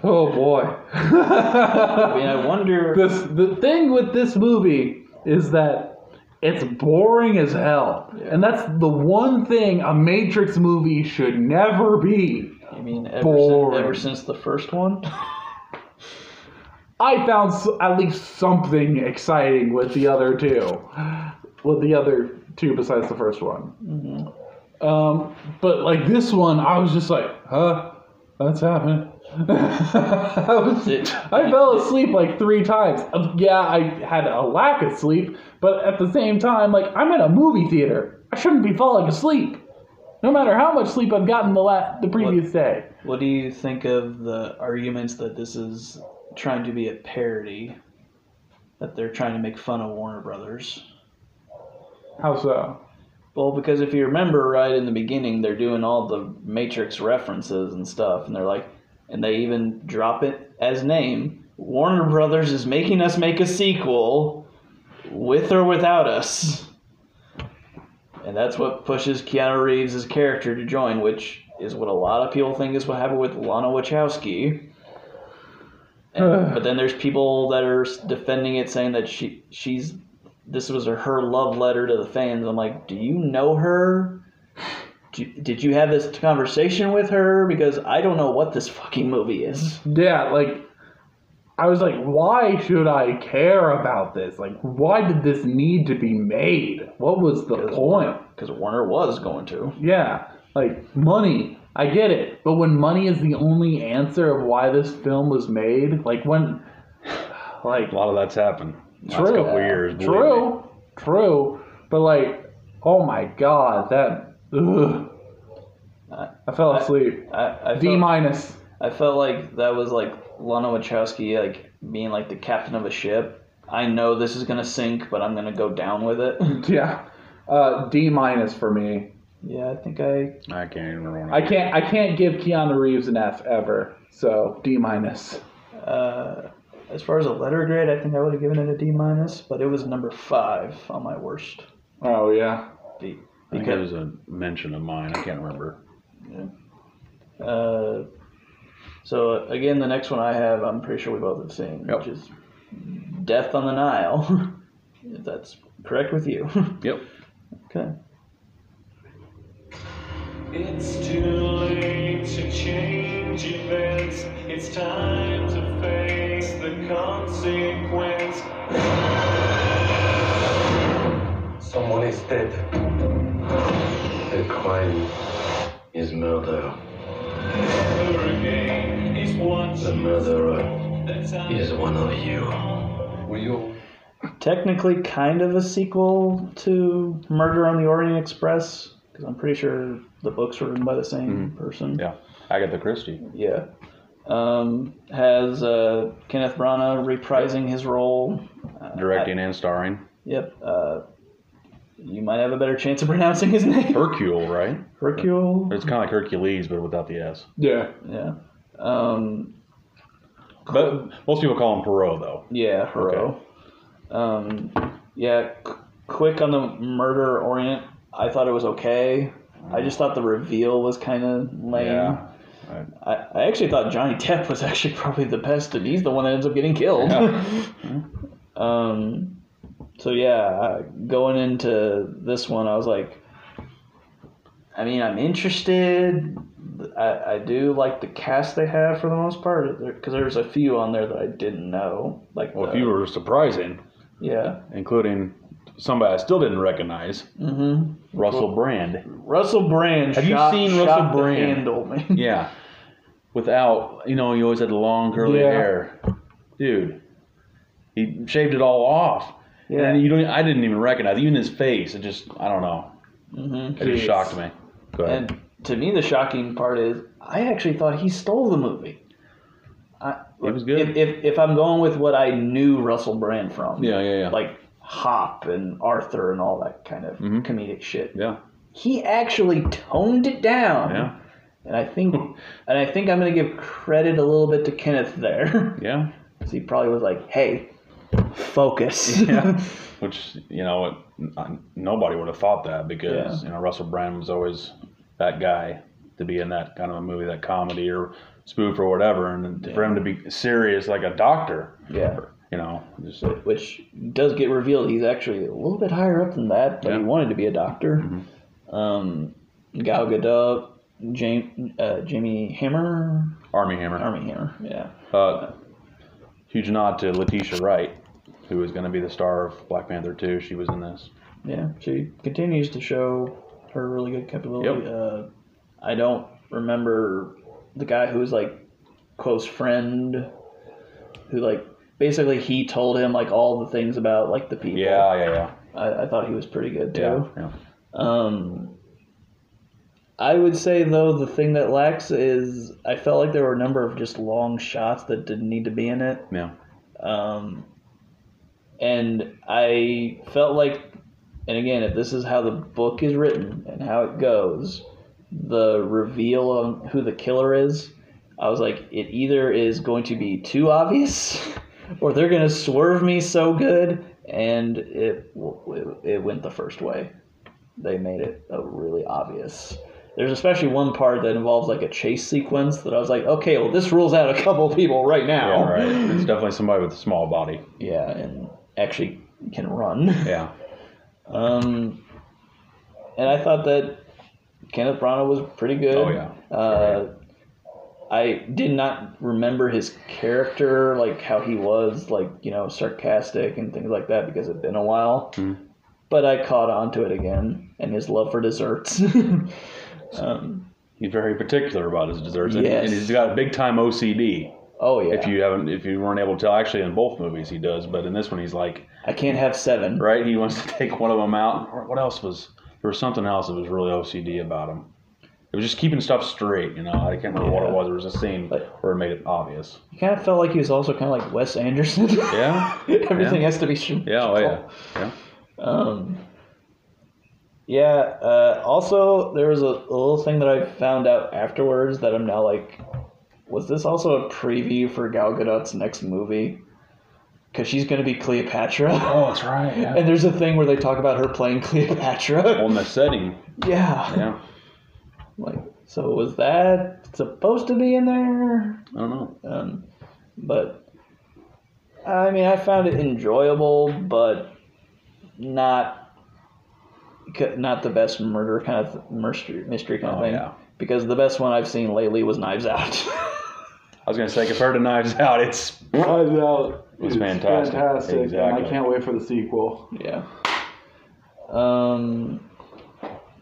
oh boy. I mean, I wonder. this the thing with this movie is that it's boring as hell, and that's the one thing a Matrix movie should never be. I mean, ever, ever since the first one. I found s- at least something exciting with the other two, with the other two besides the first one. Um, but like this one, I was just like, huh, that's happening. I, It- I fell asleep like three times. Uh, Yeah, I had a lack of sleep, but at the same time, like I'm in a movie theater. I shouldn't be falling asleep, no matter how much sleep I've gotten the la- the previous day. What do you think of the arguments that this is trying to be a parody? That they're trying to make fun of Warner Brothers? How so? Well, because if you remember right in the beginning, they're doing all the Matrix references and stuff, and they're like, and they even drop it as name. Warner Brothers is making us make a sequel, with or without us. And that's what pushes Keanu Reeves' character to join, which is what a lot of people think is what happened with Lana Wachowski. And, but then there's people that are defending it, saying that she she's this was her love letter to the fans. I'm like, do you know her? Do, did you have this conversation with her? Because I don't know what this fucking movie is. Yeah, like I was like, why should I care about this? Like, why did this need to be made? What was the point? Because Warner was going to. Yeah, like money. I get it, but when money is the only answer of why this film was made, like when, like A lot of that's happened. Last True. couple of years. believe me. True, true, but like, oh my god, that. Ugh. I fell asleep. I, I D felt, minus. I felt like that was like Lana Wachowski like being like the captain of a ship. I know this is gonna sink, but I'm gonna go down with it. Yeah, uh, D minus for me. yeah, I think I I can't even remember. I can't. I can't give Keanu Reeves an F ever. So D minus. Uh, as far as a letter grade, I think I would have given it a D minus, but it was number five on my worst. Oh yeah. Be- I think it because was a mention of mine. I can't remember. uh, so uh, again, the next one I have, I'm pretty sure we both have seen, Yep. which is Death on the Nile. if that's correct with you. Yep. okay. It's too late to change events. It's time to face the consequence. Someone is dead. The crime is murder. Hurricane is watching. The murderer That's how is one of you. Will you? Technically, kind of a sequel to Murder on the Orient Express, because I'm pretty sure the books were written by the same person. Yeah, Agatha Christie. Yeah. Um, has uh, Kenneth Branagh reprising his role. Uh, Directing and starring. Yep. Uh, you might have a better chance of pronouncing his name. Hercule, right? Hercule. It's kind of like Hercules, but without the S. Yeah. Yeah. Um, But most people call him Poirot, though. yeah, Hero. Um, yeah, qu- quick on the Murder Orient. I thought it was okay. I just thought the reveal was kind of lame. Yeah. I, I actually thought Johnny Depp was actually probably the best, and he's the one that ends up getting killed. um, so yeah, going into this one, I was like, I mean, I'm interested. I, I do like the cast they have for the most part, because there's a few on there that I didn't know. Like, Well, a few were surprising, yeah, including somebody I still didn't recognize, Mm-hmm. Russell Brand. Russell Brand. Have you seen shot Russell Brand? handle, man. Yeah. Without, you know, he always had the long curly Yeah. hair. Dude, he shaved it all off. Yeah. And you don't. I didn't even recognize even his face. It just, I don't know. hmm It just shocked me. Go ahead. And to me, the shocking part is I actually thought he stole the movie. I, He was good. If, if, if I'm going with what I knew Russell Brand from, yeah, yeah, yeah. like Hop and Arthur and all that kind of Mhm. comedic shit, yeah, he actually toned it down. yeah, And I think, and I think I'm going to give credit a little bit to Kenneth there. yeah. 'Cause he probably was like, "Hey, focus." yeah. Which you know, it, nobody would have thought that because Yeah. you know Russell Brand was always that guy to be in that kind of a movie, that comedy or spoof or whatever, and for him to be serious like a doctor, yeah. you know, just which does get revealed. He's actually a little bit higher up than that, but he wanted to be a doctor. Um, Gal Gadot, James, uh, Jamie Hammer, Armie Hammer. Armie Hammer, yeah, Uh, huge nod to Letitia Wright, who is going to be the star of Black Panther 2. She was in this. yeah. She continues to show her really good capability. Yep. Uh, I don't remember the guy who was like close friend, who like basically he told him like all the things about like the people. Yeah, yeah, yeah. I, I thought he was pretty good too. Yeah, yeah. Um, I would say though the thing that lacks is I felt like there were a number of just long shots that didn't need to be in it. Yeah. Um, and I felt like, and again, if this is how the book is written and how it goes, the reveal on who the killer is, I was like, it either is going to be too obvious, or they're going to swerve me so good, and it it went the first way. They made it really obvious. There's especially one part that involves like a chase sequence that I was like, okay, well, this rules out a couple people right now. Yeah, right. It's definitely somebody with a small body. Yeah, and actually can run. Yeah. Um, and I thought that Kenneth Branagh was pretty good. Oh, yeah. Uh, I did not remember his character, like how he was, like you know, sarcastic and things like that, because it'd been a while. Mhm. But I caught on to it again, and his love for desserts. um, He's very particular about his desserts, and, Yes. and he's got a big time OCD. Oh yeah, If you haven't, if you weren't able to tell, actually in both movies he does, but in this one he's like, I can't have seven. right? He wants to take one of them out. What else was? There was something else that was really OCD about him. It was just keeping stuff straight. You know, I can't remember what it was. There was a scene But- where it made it obvious. He kind of felt like he was also kind of like Wes Anderson. Yeah. Everything Yeah. has to be. Yeah. Oh yeah. Yeah. Um, yeah. Uh, also, there was a, a little thing that I found out afterwards that I'm now like, was this also a preview for Gal Gadot's next movie? Because she's going to be Cleopatra. Oh, that's right. Yeah. And there's a thing where they talk about her playing Cleopatra. On the setting. yeah. Yeah. Like, so was that supposed to be in there? I don't know. Um, but I mean, I found it enjoyable, but not not the best murder kind of mystery, mystery kind of Oh, thing. yeah. Because the best one I've seen lately was Knives Out. I was gonna say compared to Knives Out, it's Knives Out It was fantastic. fantastic, Exactly. I can't wait for the sequel. yeah. Um,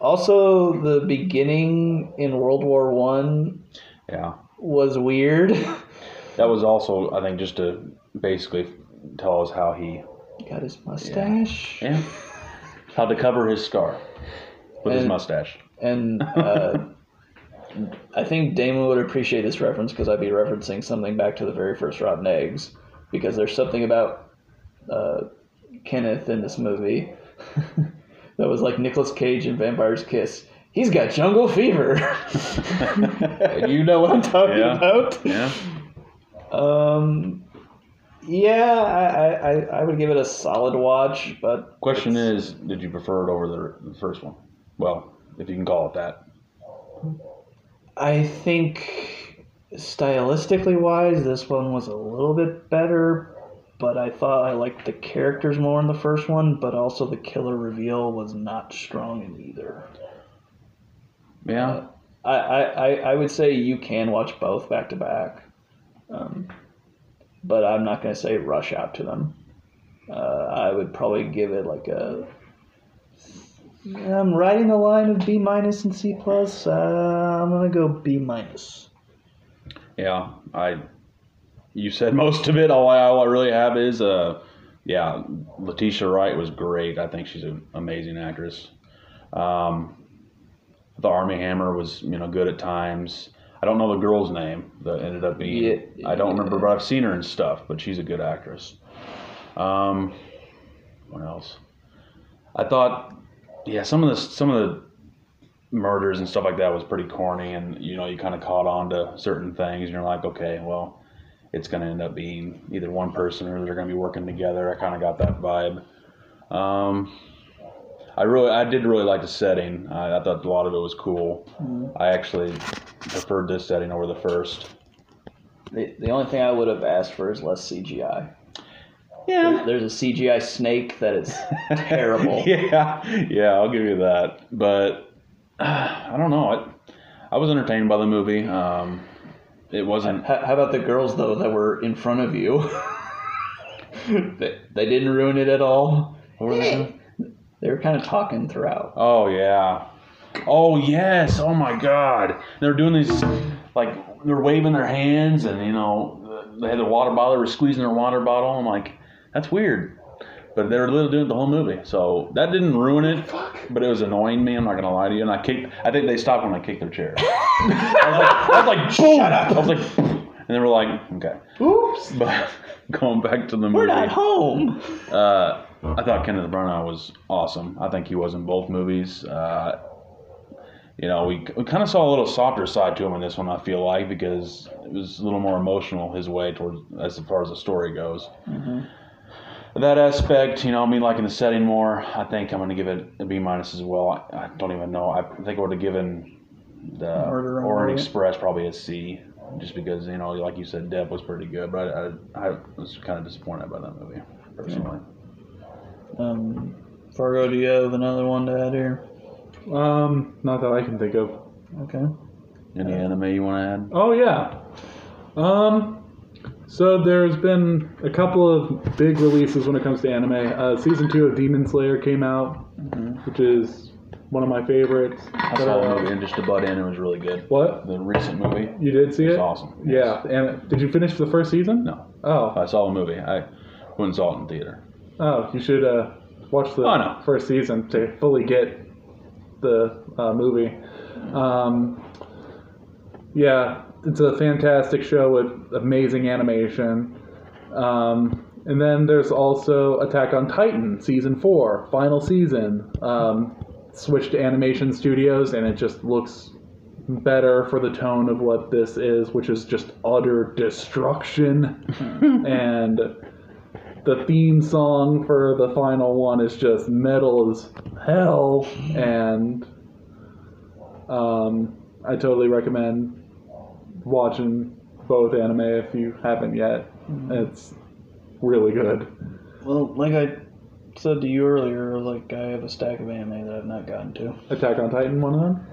also, the beginning in World War One Yeah. was weird. That was also, I think, just to basically tell us how he, Got his mustache. yeah, how to cover his scar with his mustache. And uh, I think Damon would appreciate this reference because I'd be referencing something back to the very first Rotten Eggs because there's something about uh, Kenneth in this movie that was like Nicolas Cage in Vampire's Kiss. He's got jungle fever. you know what I'm talking Yeah. about? Yeah. Um, yeah, I, I, I- would give it a solid watch, but Question is, did you prefer it over the, the first one? Well, if you can call it that. I think stylistically wise, this one was a little bit better, but I thought I liked the characters more in the first one, but also the killer reveal was not strong in either. Yeah. I, I, I, I would say you can watch both back to back, um, but I'm not going to say rush out to them. Uh, I would probably give it like a. I'm riding the line of B minus and C plus. Uh, I'm gonna go B minus. Yeah, I. You said most of it. All I, all I really have is, uh, yeah, Letitia Wright was great. I think she's an amazing actress. Um, the Armie Hammer was, you know, good at times. I don't know the girl's name that ended up being. Yeah, I don't remember, but I've seen her in stuff. But she's a good actress. Um, what else? I thought, yeah, some of the some of the murders and stuff like that was pretty corny, and you know, you kind of caught on to certain things, and you're like, okay, well, it's going to end up being either one person or they're going to be working together. I kind of got that vibe. Um, I really, I did really like the setting. I, I thought a lot of it was cool. I actually preferred this setting over the first. The, the only thing I would have asked for is less CGI. Yeah. There's a CGI snake that is terrible. yeah, yeah, I'll give you that. But uh, I don't know. I, I was entertained by the movie. Um, it wasn't. How, how about the girls though that were in front of you? they, they didn't ruin it at all. What were they? They were kind of talking throughout. Oh yeah. Oh yes. Oh my God. They're doing these like they're waving their hands and you know they had their water bottle. They were squeezing their water bottle. I'm like, that's weird. But they were literally doing the whole movie, so that didn't ruin it. But it was annoying me. I'm not gonna lie to you. And I kicked. I think they stopped when I kicked their chair. I was like, I was like, boom. I was like, and they were like, okay. Oops. But going back to the movie, We're not home. uh, I thought Kenneth Branagh was awesome. I think he was in both movies. Uh, you know, we, we kind of saw a little softer side to him in this one. I feel like because it was a little more emotional his way towards as far as the story goes. That aspect, you know, I mean, like in the setting more. I think I'm going to give it a B minus as well. I, I don't even know. I think I would have given the Murder on Orient Orient. Express probably a C, just because you know, like you said, Depp was pretty good, but I, I, I was kind of disappointed by that movie personally. Um, Fargo, do you have another one to add here? Um, not that I can think of. Okay. Any anime you want to add? Oh yeah. Um, so there's been a couple of big releases when it comes to anime. Uh, season two of Demon Slayer came out, which is one of my favorites. I saw the movie and just to butt in, it was really good. What? The recent movie. You did see It was it? awesome. Yeah. And did you finish the first season? No, Oh. I saw the movie. I went and saw it in theater. Oh, you should uh, watch the Oh, no. first season to fully get the uh, movie. Um, yeah, it's a fantastic show with amazing animation. Um, and then there's also Attack on Titan season four, final season. Um, switched to animation studios, and it just looks better for the tone of what this is, which is just utter destruction. and the theme song for the final one is just metal as hell, and um, I totally recommend watching both anime if you haven't yet. It's really good. Well, like I said to you earlier, like I have a stack of anime that I've not gotten to. Attack on Titan, one of them.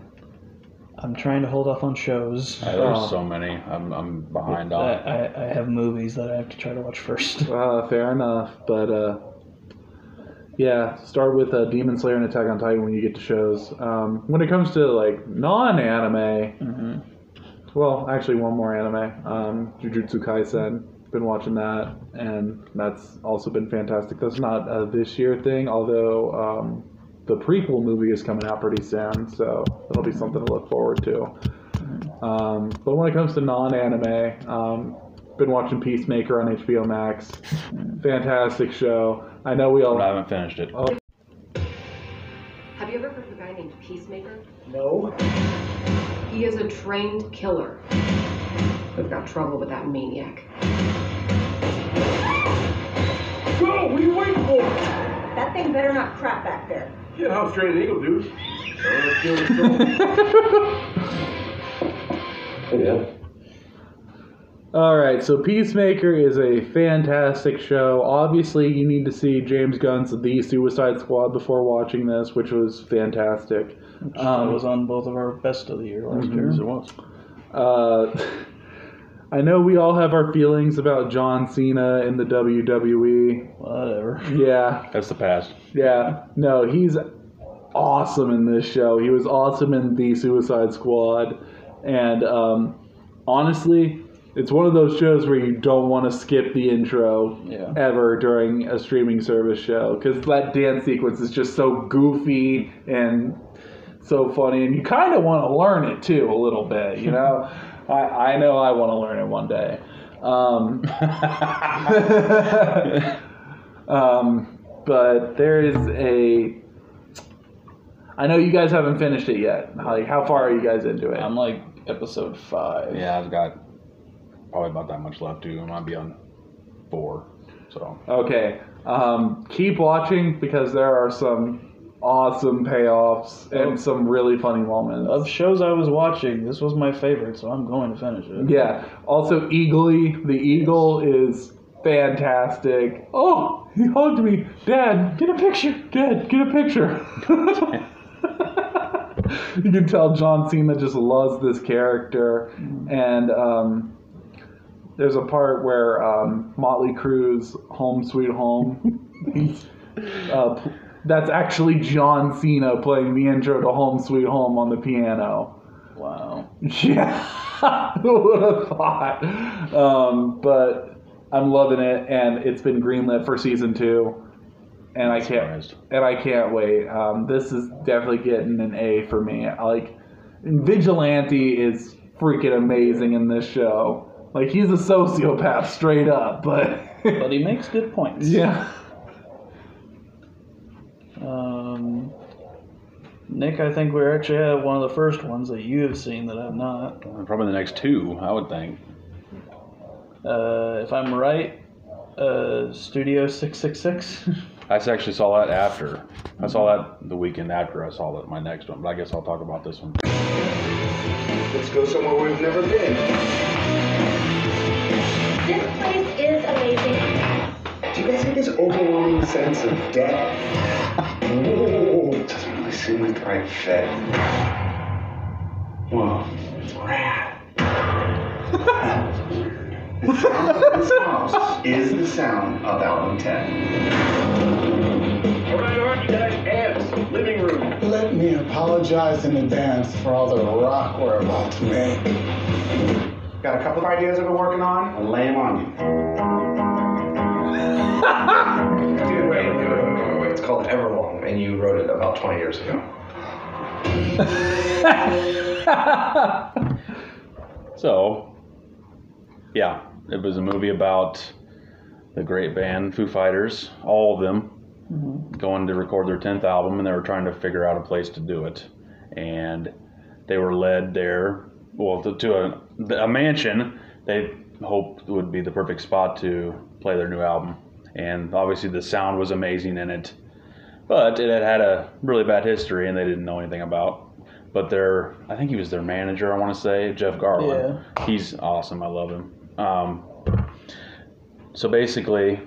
I'm trying to hold off on shows. Uh, there's Oh. so many. I'm, I'm behind I, on. I, I have movies that I have to try to watch first. Uh, fair enough, but uh, Yeah, start with uh, Demon Slayer and Attack on Titan when you get to shows. Um, when it comes to like non-anime, well, actually one more anime, um, Jujutsu Kaisen. Been watching that, and that's also been fantastic. That's not a this year thing, although um, the prequel movie is coming out pretty soon, so it'll be something to look forward to. Um, but when it comes to non-anime, um, been watching Peacemaker on HBO Max. Fantastic show. I know we all. I haven't finished it. Oh, Have you ever heard of a guy named Peacemaker? No. He is a trained killer. We've got trouble with that maniac. Go! What are you waiting for? That thing better not crap back there. Yeah, how straight an eagle, dude. Yeah. All right, so Peacemaker is a fantastic show. Obviously, you need to see James Gunn's The Suicide Squad before watching this, which was fantastic. Um, was on both of our best of the year last Mhm. year. Yes, it was. Uh, I know we all have our feelings about John Cena in the WWE. Whatever. Yeah, That's the past. yeah. No, he's awesome in this show. He was awesome in The Suicide Squad. And um, honestly, it's one of those shows where you don't want to skip the intro Yeah. ever during a streaming service show because that dance sequence is just so goofy and so funny, and you kind of want to learn it too a little bit. You know, I I know I want to learn it one day. Um, um, but there is a. I know you guys haven't finished it yet. Like, how far are you guys into it? I'm like episode five. Yeah, I've got probably about that much left too. I might be on four. So Okay. Um, keep watching because there are some awesome payoffs and some really funny moments. Of shows I was watching, this was my favorite, so I'm going to finish it. Yeah. Also, Eagly, the eagle is fantastic. Oh, he hugged me. Dad, get a picture. Dad, get a picture. you can tell John Cena just loves this character. And um, there's a part where um, Motley Crue's Home Sweet Home. uh, that's actually John Cena playing the intro to Home Sweet Home on the piano. Wow. Yeah, who would have thought? Um, but I'm loving it, and it's been greenlit for season two, and I can't and I can't wait. Um, this is definitely getting an A for me. I Like, Vigilante is freaking amazing in this show. Like he's a sociopath straight up, but But he makes good points. yeah. Um, Nick, I think we're actually have one of the first ones that you have seen that I've not. probably the next two, I would think. Uh, if I'm right, uh, Studio 666. I actually saw that after. I saw that the weekend after I saw that my next one, but I guess I'll talk about this one. Let's go somewhere we've never been. This place is amazing. Do you guys get this overwhelming sense of death? Whoa, it doesn't seem like the right fit. Whoa, it's rad. the sound of this house is the sound of album 10. All right, all right, ants, living room. Let me apologize in advance for all the rock we're about to make. Got a couple of ideas I've been working on. I'll lay them on you. Dude, wait. It's called Everlong, and you wrote it about 20 years ago. So, yeah, it was a movie about the great band Foo Fighters, all of them, mm-hmm. going to record their 10th album, and they were trying to figure out a place to do it. And they were led there, well, to, to a, a mansion they hoped would be the perfect spot to play their new album. And obviously, the sound was amazing in it, but it had had a really bad history, and they didn't know anything about. But their, I think he was their manager, I want to say, Jeff Garlin. He's awesome. I love him. Um, so basically,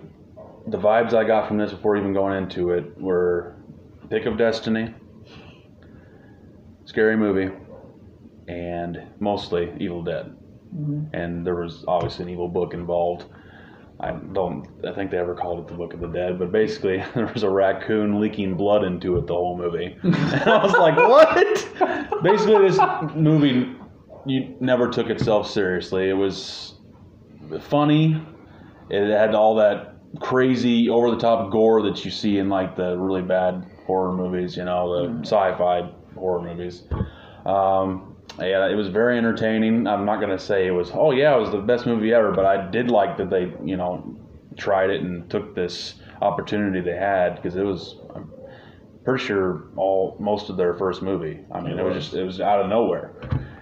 the vibes I got from this before even going into it were Pick of Destiny, scary movie, and mostly Evil Dead. And there was obviously an evil book involved. I don't. I think they ever called it the Book of the Dead, but basically there was a raccoon leaking blood into it the whole movie, and I was like, "What?" basically, this movie you never took itself seriously. It was funny. It had all that crazy, over the top gore that you see in like the really bad horror movies, you know, the sci-fi horror movies. Um, yeah, it was very entertaining. I'm not gonna say it was. Oh yeah, it was the best movie ever, but I did like that they, you know, tried it and took this opportunity they had because it was. I'm pretty sure all most of their first movie. I mean, it was just it was out of nowhere,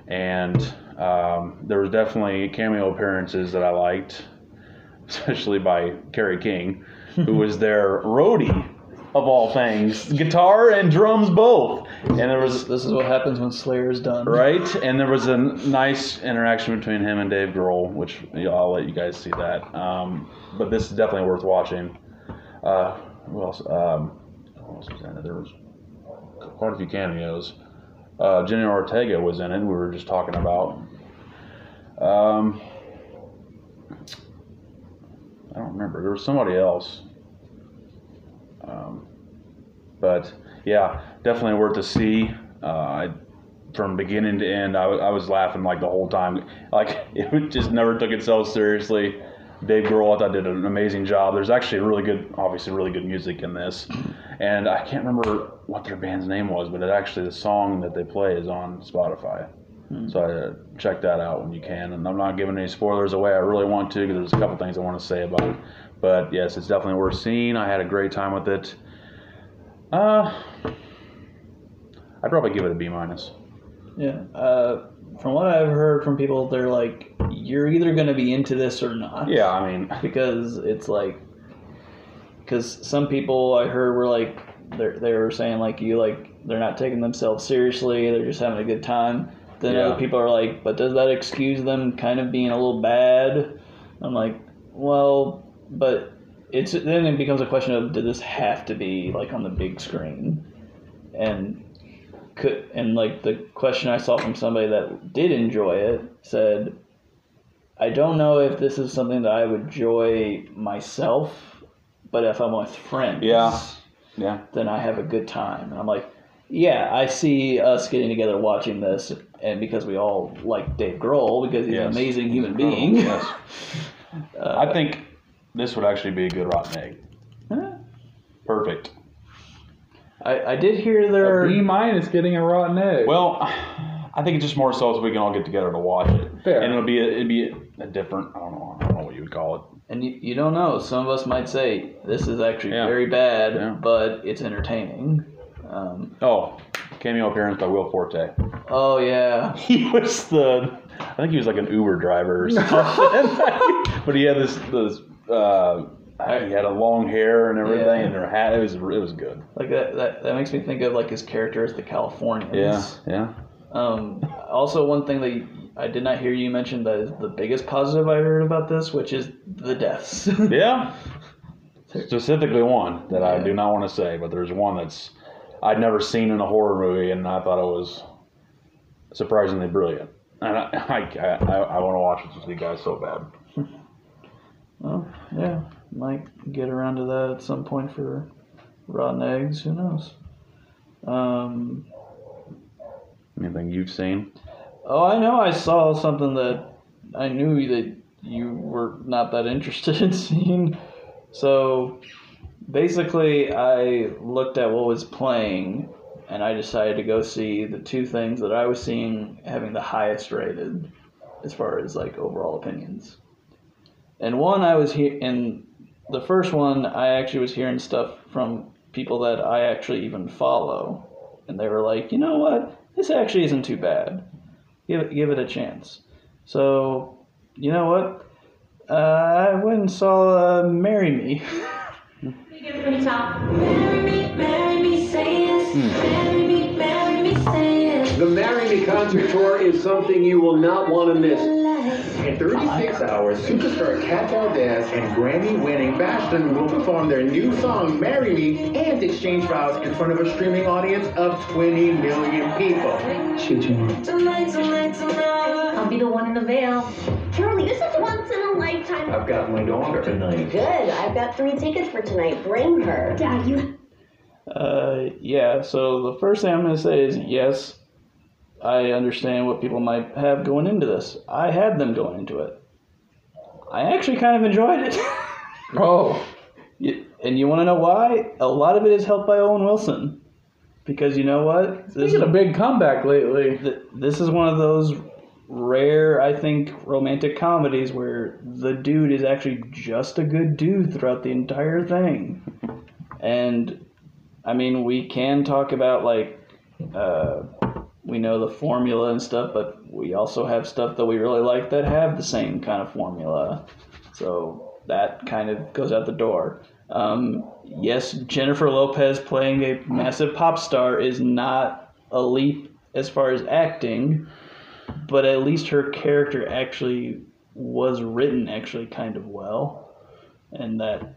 and um, there was definitely cameo appearances that I liked, especially by Kerry King, who was their roadie of all things, guitar and drums both. And there was This is what happens when Slayer is done. right, and there was a nice interaction between him and Dave Grohl, which you know, I'll let you guys see that. Um, but this is definitely worth watching. Uh, who else? Um, who else was in it? There was quite a few cameos. Uh, Jenna Ortega was in it. We were just talking about. Um, I don't remember. There was somebody else. Um, but yeah, definitely worth to see. Uh, I, from beginning to end, I, I was laughing like the whole time. Like it just never took itself seriously. Dave Grohl, I thought did an amazing job. There's actually really good, obviously really good music in this, and I can't remember what their band's name was, but it actually the song that they play is on Spotify. So uh, check that out when you can. And I'm not giving any spoilers away. I really want to because there's a couple things I want to say about it. But yes, it's definitely worth seeing. I had a great time with it. Uh, I'd probably give it a B minus. Yeah. Uh, from what I've heard from people, they're like, you're either going to be into this or not. Yeah, I mean, because it's like, because some people I heard were like, they they were saying like you like they're not taking themselves seriously, they're just having a good time. Then Yeah. other people are like, but does that excuse them kind of being a little bad? I'm like, well, but it's then it becomes a question of did this have to be like on the big screen, and could and like the question I saw from somebody that did enjoy it said, I don't know if this is something that I would enjoy myself, but if I'm with friends, Yeah. Yeah. then I have a good time. And I'm like, yeah, I see us getting together watching this, and because we all like Dave Grohl because he's an amazing human being. Yes. Uh, I think this would actually be a good rotten egg. Perfect. I, I did hear there A B minus getting a rotten egg. Well, I think it's just more so so we can all get together to watch it. Fair. And it'll be a, it'd be a different. I don't know. I don't know what you would call it. And you, you don't know. Some of us might say this is actually Yeah. very bad, Yeah. but it's entertaining. Um, Oh, cameo appearance by Will Forte. oh yeah, He was the. I think he was like an Uber driver or something. but he had this this. Uh, he had a long hair and everything, Yeah. and her hat. It was it was good. like that, that. That makes me think of like his character as the Californians. Yeah, yeah. Um, also, one thing that I did not hear you mention that is the biggest positive I heard about this, which is the deaths. Yeah. Specifically one that I do not want to say, but there's one that's I'd never seen in a horror movie, and I thought it was surprisingly brilliant. And I, I, I, I want to watch it with you guys so bad. Yeah, might get around to that at some point for rotten eggs. Who knows? Um, Anything you've seen? oh, I know. I saw something that I knew that you were not that interested in seeing. So basically, I looked at what was playing, and I decided to go see the two things that I was seeing having the highest rated, as far as like overall opinions. And one I was here in the first one I actually was hearing stuff from people that I actually even follow, and they were like, you know what, this actually isn't too bad. Give it give it a chance. So, you know what? Uh, I went and saw uh, "Marry Me." From top. Marry me, marry me, say yes. Marry me, marry me, say yes. The Marry Me concert tour is something you will not want to miss. In 36 hours, superstar Kat Valdez and Grammy-winning Bastian will perform their new song "Marry Me" and exchange vows in front of a streaming audience of 20 million people. Tonight, tonight, tonight. I'll be the one in the veil. Charlie, this is once in a lifetime. I've got my daughter tonight. Good. I've got three tickets for tonight. Bring her. Dad, you. Uh, yeah. So the first thing I'm going to say is yes, I understand what people might have going into this. I had them going into it. I actually kind of enjoyed it. oh. And you want to know why? A lot of it is helped by Owen Wilson. Because you know what? This is a big comeback lately. Th- this is one of those rare, I think, romantic comedies where the dude is actually just a good dude throughout the entire thing. And I mean, we can talk about like uh, we know the formula and stuff, but we also have stuff that we really like that have the same kind of formula. So that kind of goes out the door. Um, yes, Jennifer Lopez playing a massive pop star is not a leap as far as acting, but at least her character actually was written actually kind of well, and that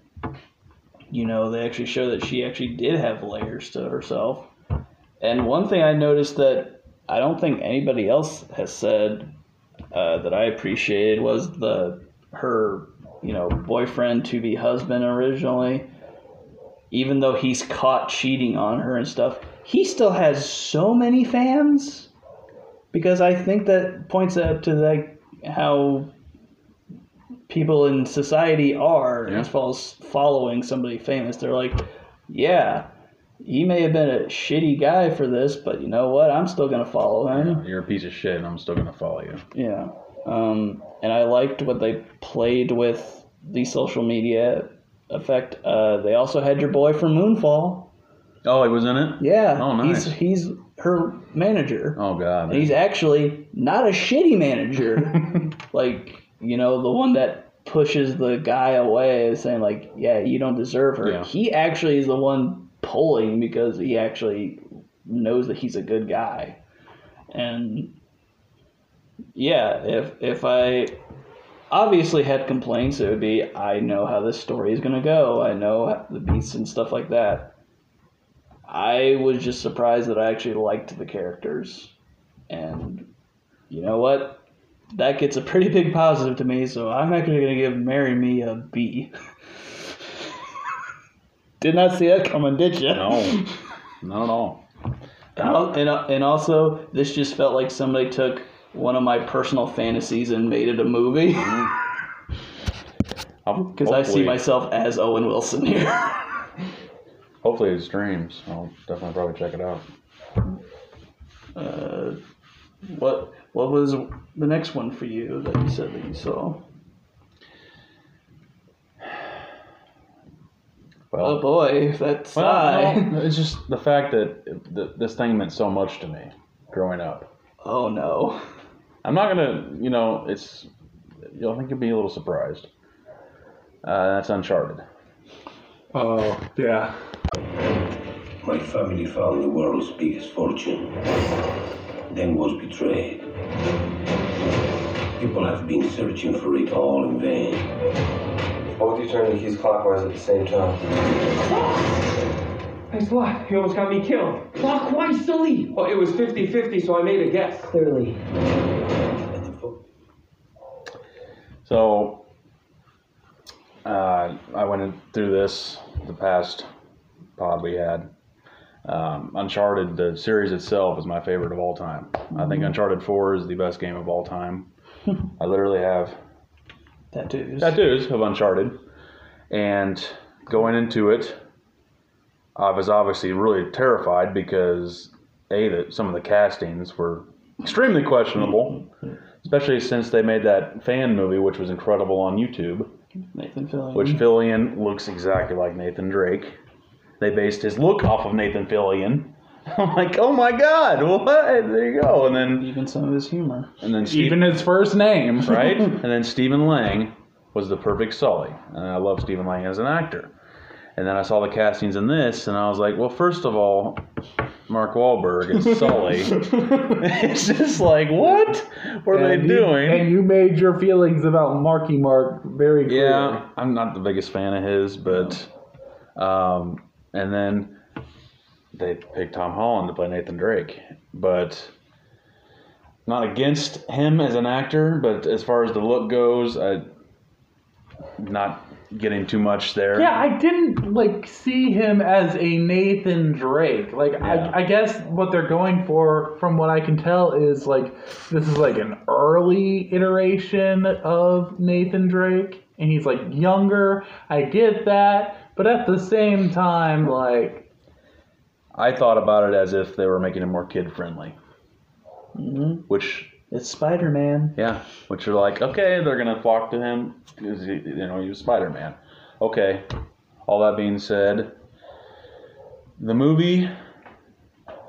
you know they actually show that she actually did have layers to herself. And one thing I noticed that I don't think anybody else has said uh, that I appreciated was the her you know boyfriend to be husband originally. Even though he's caught cheating on her and stuff, he still has so many fans because I think that points out to like how people in society are as far as following somebody famous. They're like, yeah, he may have been a shitty guy for this, but you know what? I'm still gonna follow him. You're a piece of shit, and I'm still gonna follow you. Yeah. Um, and I liked what they played with the social media effect. Uh, they also had your boy from Moonfall. Oh, he was in it. Yeah. Oh, nice. He's he's her manager. Oh God. He's actually not a shitty manager. like, you know, the one that pushes the guy away saying like, yeah, you don't deserve her. Yeah. He actually is the one pulling because he actually knows that he's a good guy. And yeah, if if I obviously had complaints, it would be I know how this story is to go. I know the beats and stuff like that. I was just surprised that I actually liked the characters. And you know what? That gets a pretty big positive to me, so I'm actually to give Marry Me a B. did not see that coming, did you? No, not at all. And, al- and, al- and also, this just felt like somebody took one of my personal fantasies and made it a movie. Because I see myself as Owen Wilson here. Hopefully it's dreams. I'll definitely probably check it out. Uh, what what was the next one for you that you said that you saw? Well, oh boy, that's Well, sigh. no, it's just the fact that th- this thing meant so much to me growing up. Oh no. I'm not gonna, you know, it's. You'll think you'll be a little surprised. Uh, that's Uncharted. Oh, yeah. My family found the world's biggest fortune, then was betrayed. People have been searching for it all in vain. Both you turn the keys clockwise at the same time. Guess what? He almost got me killed. Clockwise, silly. Well, it was 50-50, so I made a guess. Clearly. So, uh, I went through this the past pod we had. Um, Uncharted, the series itself, is my favorite of all time. I think Uncharted 4 is the best game of all time. I literally have Tattoos. tattoos of Uncharted. And going into it, I was obviously really terrified because a that some of the castings were extremely questionable, especially since they made that fan movie, which was incredible on YouTube. Nathan Fillion. Which Fillion looks exactly like Nathan Drake. They based his look off of Nathan Fillion. I'm like, oh my god, what? There you go. And then even some of his humor. And then Steve, Even his first name. right? and then Stephen Lang was the perfect Sully, and I love Stephen Lang as an actor. And then I saw the castings in this, and I was like, well, first of all, Mark Wahlberg is Sully. it's just like, what? What are And they you- doing? And you made your feelings about Marky Mark very clear. Yeah, I'm not the biggest fan of his, but um, and then they picked Tom Holland to play Nathan Drake, but not against him as an actor, but as far as the look goes, I not getting too much there. Yeah, I didn't like see him as a Nathan Drake. Like Yeah. I, I guess what they're going for, from what I can tell, is like this is like an early iteration of Nathan Drake, and he's like younger. I get that, but at the same time, like I thought about it as if they were making it more kid friendly, hmm which It's Spider Man. yeah, which are like okay, they're gonna flock to him because he, you know he was Spider Man. Okay, all that being said, the movie,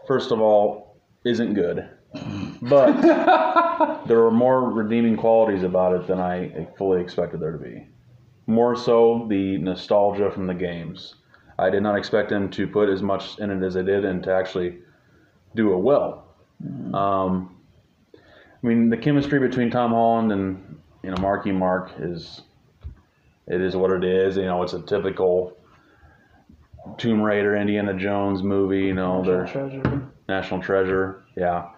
first of all, isn't good, but there are more redeeming qualities about it than I fully expected there to be. More so, the nostalgia from the games. I did not expect them to put as much in it as they did and to actually do it well. Um, I mean, the chemistry between Tom Holland and you know Marky Mark is it is what it is. You know, it's a typical Tomb Raider, Indiana Jones movie. You know, they're Treasure. National Treasure. Yeah,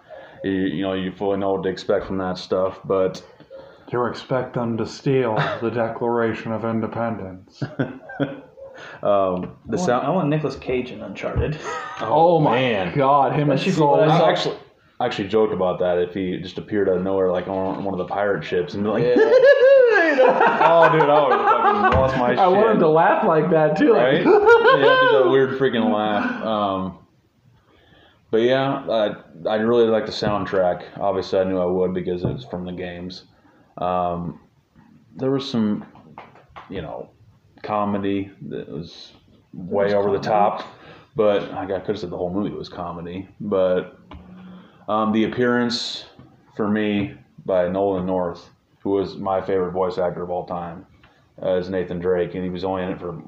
you, you know, you fully know what to expect from that stuff, but you expect them to steal the Declaration of Independence. um, the I want, sound. I want Nicolas Cage in Uncharted. Oh, my man. God, him and Especially Soul. when I I saw- actually I actually joked about that if he just appeared out of nowhere like on one of the pirate ships and be like, Yeah. oh dude, I would have fucking lost my shit. I wanted to laugh like that too. right? yeah, do that weird freaking laugh. Um, but yeah, I, I really like the soundtrack. Obviously, I knew I would because it was from the games. Um, there was some, you know, comedy that was way was over the top, but I could have said the whole movie was comedy. But um, the appearance for me by Nolan North, who was my favorite voice actor of all time, as Nathan Drake, and he was only in it for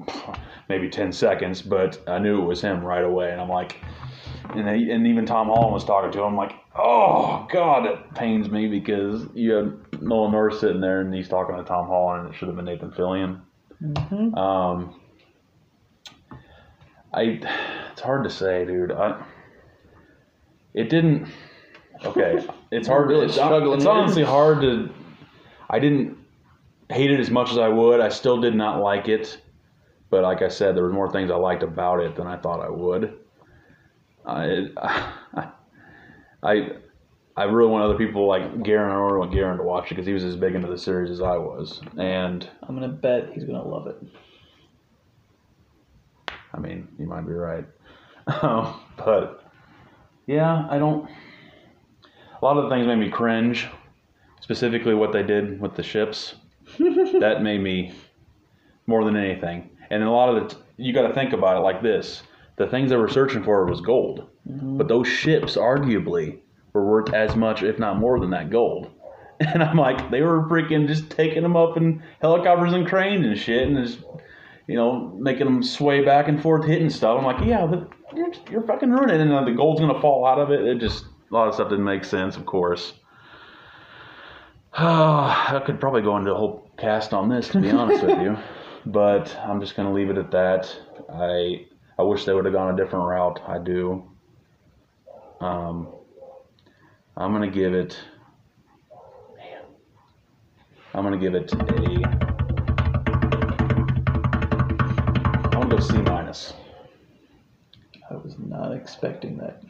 maybe 10 seconds, but I knew it was him right away. And I'm like, and, he, and even Tom Holland was talking to him. I'm like, oh, God, it pains me because you had Nolan North sitting there and he's talking to Tom Holland, and it should have been Nathan Fillion. Mhm. Um, I, it's hard to say, dude. I, it didn't. Okay, it's hard. really it's, struggling it's honestly hard to. I didn't hate it as much as I would. I still did not like it, but like I said, there was more things I liked about it than I thought I would. I, I, I really want other people like Garen. I really want Garen to watch it because he was as big into the series as I was, and I'm gonna bet he's gonna love it. I mean, you might be right. Um, but yeah, I don't. A lot of the things made me cringe. Specifically, what they did with the ships. that made me more than anything. And a lot of the, you got to think about it like this: the things they were searching for was gold, but those ships arguably were worth as much, if not more, than that gold. And I'm like, they were freaking just taking them up in helicopters and cranes and shit, and just you know, making them sway back and forth, hitting stuff. I'm like, yeah, you're, you're fucking ruining it, and the gold's gonna fall out of it. It just a lot of stuff didn't make sense, of course. I could probably go into a whole cast on this, to be honest with you, but I'm just gonna leave it at that. I I wish they would have gone a different route. I do. Um, I'm gonna give it. Man, I'm gonna give it a. I'm gonna go C minus. I was not expecting that.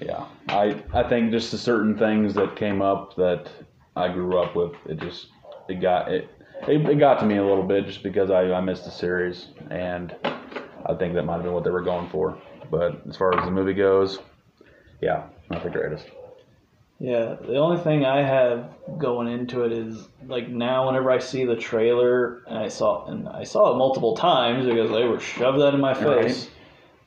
Yeah, I I think just the certain things that came up that I grew up with, it just it got it it, it got to me a little bit just because I I missed the series and I think that might have been what they were going for. But as far as the movie goes, yeah, not the greatest. Yeah, the only thing I have going into it is like now whenever I see the trailer and I saw and I saw it multiple times because they were shoved that in my face. Right.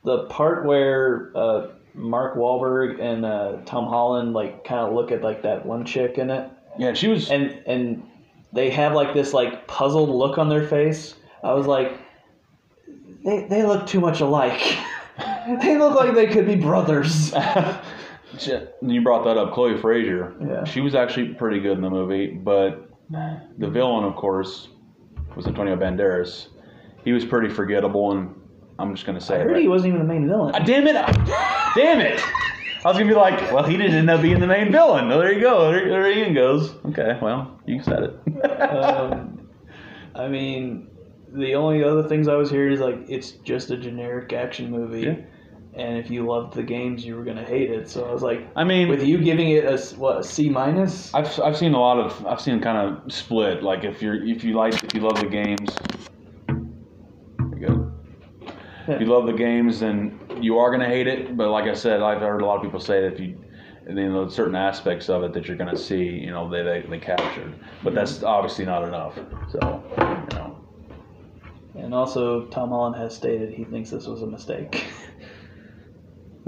The part where uh, Mark Wahlberg and uh, Tom Holland like kind of look at like that one chick in it. Yeah, she was and and they have like this like puzzled look on their face. I was like, they they look too much alike. they look like they could be brothers. Shit, You brought that up, Chloe Frazer. Yeah. She was actually pretty good in the movie, but the villain, of course, was Antonio Banderas. He was pretty forgettable, and I'm just gonna say I it heard right- he wasn't even the main villain. Ah, damn it! Damn it! I was gonna be like, well, he didn't end up being the main villain. Well, there you go. There, there Ian goes. Okay, well, you said it. um, I mean, the only other things I was hearing is like it's just a generic action movie. Yeah. And if you loved the games, you were gonna hate it. So I was like, I mean, with you giving it a what a C minus? I've, I've seen a lot of I've seen kind of split. Like if you're if you like if you love the games, you're good. If you love the games, then you are gonna hate it. But like I said, I've heard a lot of people say that if you you know certain aspects of it that you're gonna see, you know, they they, they captured. But that's mm-hmm. obviously not enough. So you know, And also, Tom Holland has stated he thinks this was a mistake.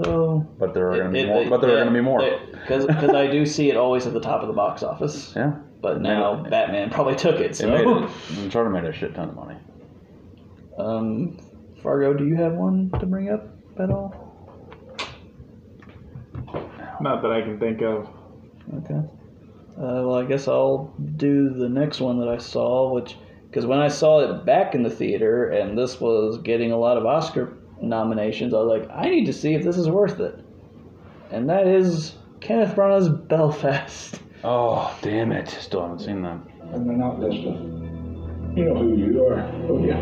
so, but there are gonna be more. But there are gonna be more. because I do see it always at the top of the box office. Yeah. But now Batman probably took it. They So, made it. Uncharted made a shit ton of money. um, Fargo, do you have one to bring up at all? Not that I can think of. Okay. Uh, well, I guess I'll do the next one that I saw, which because when I saw it back in the theater and this was getting a lot of Oscar nominations, I was like, I need to see if this is worth it. And that is Kenneth Branagh's Belfast. Oh damn it! Still haven't seen that. And they're not listening. Uh, you know who you are, oh, don't you?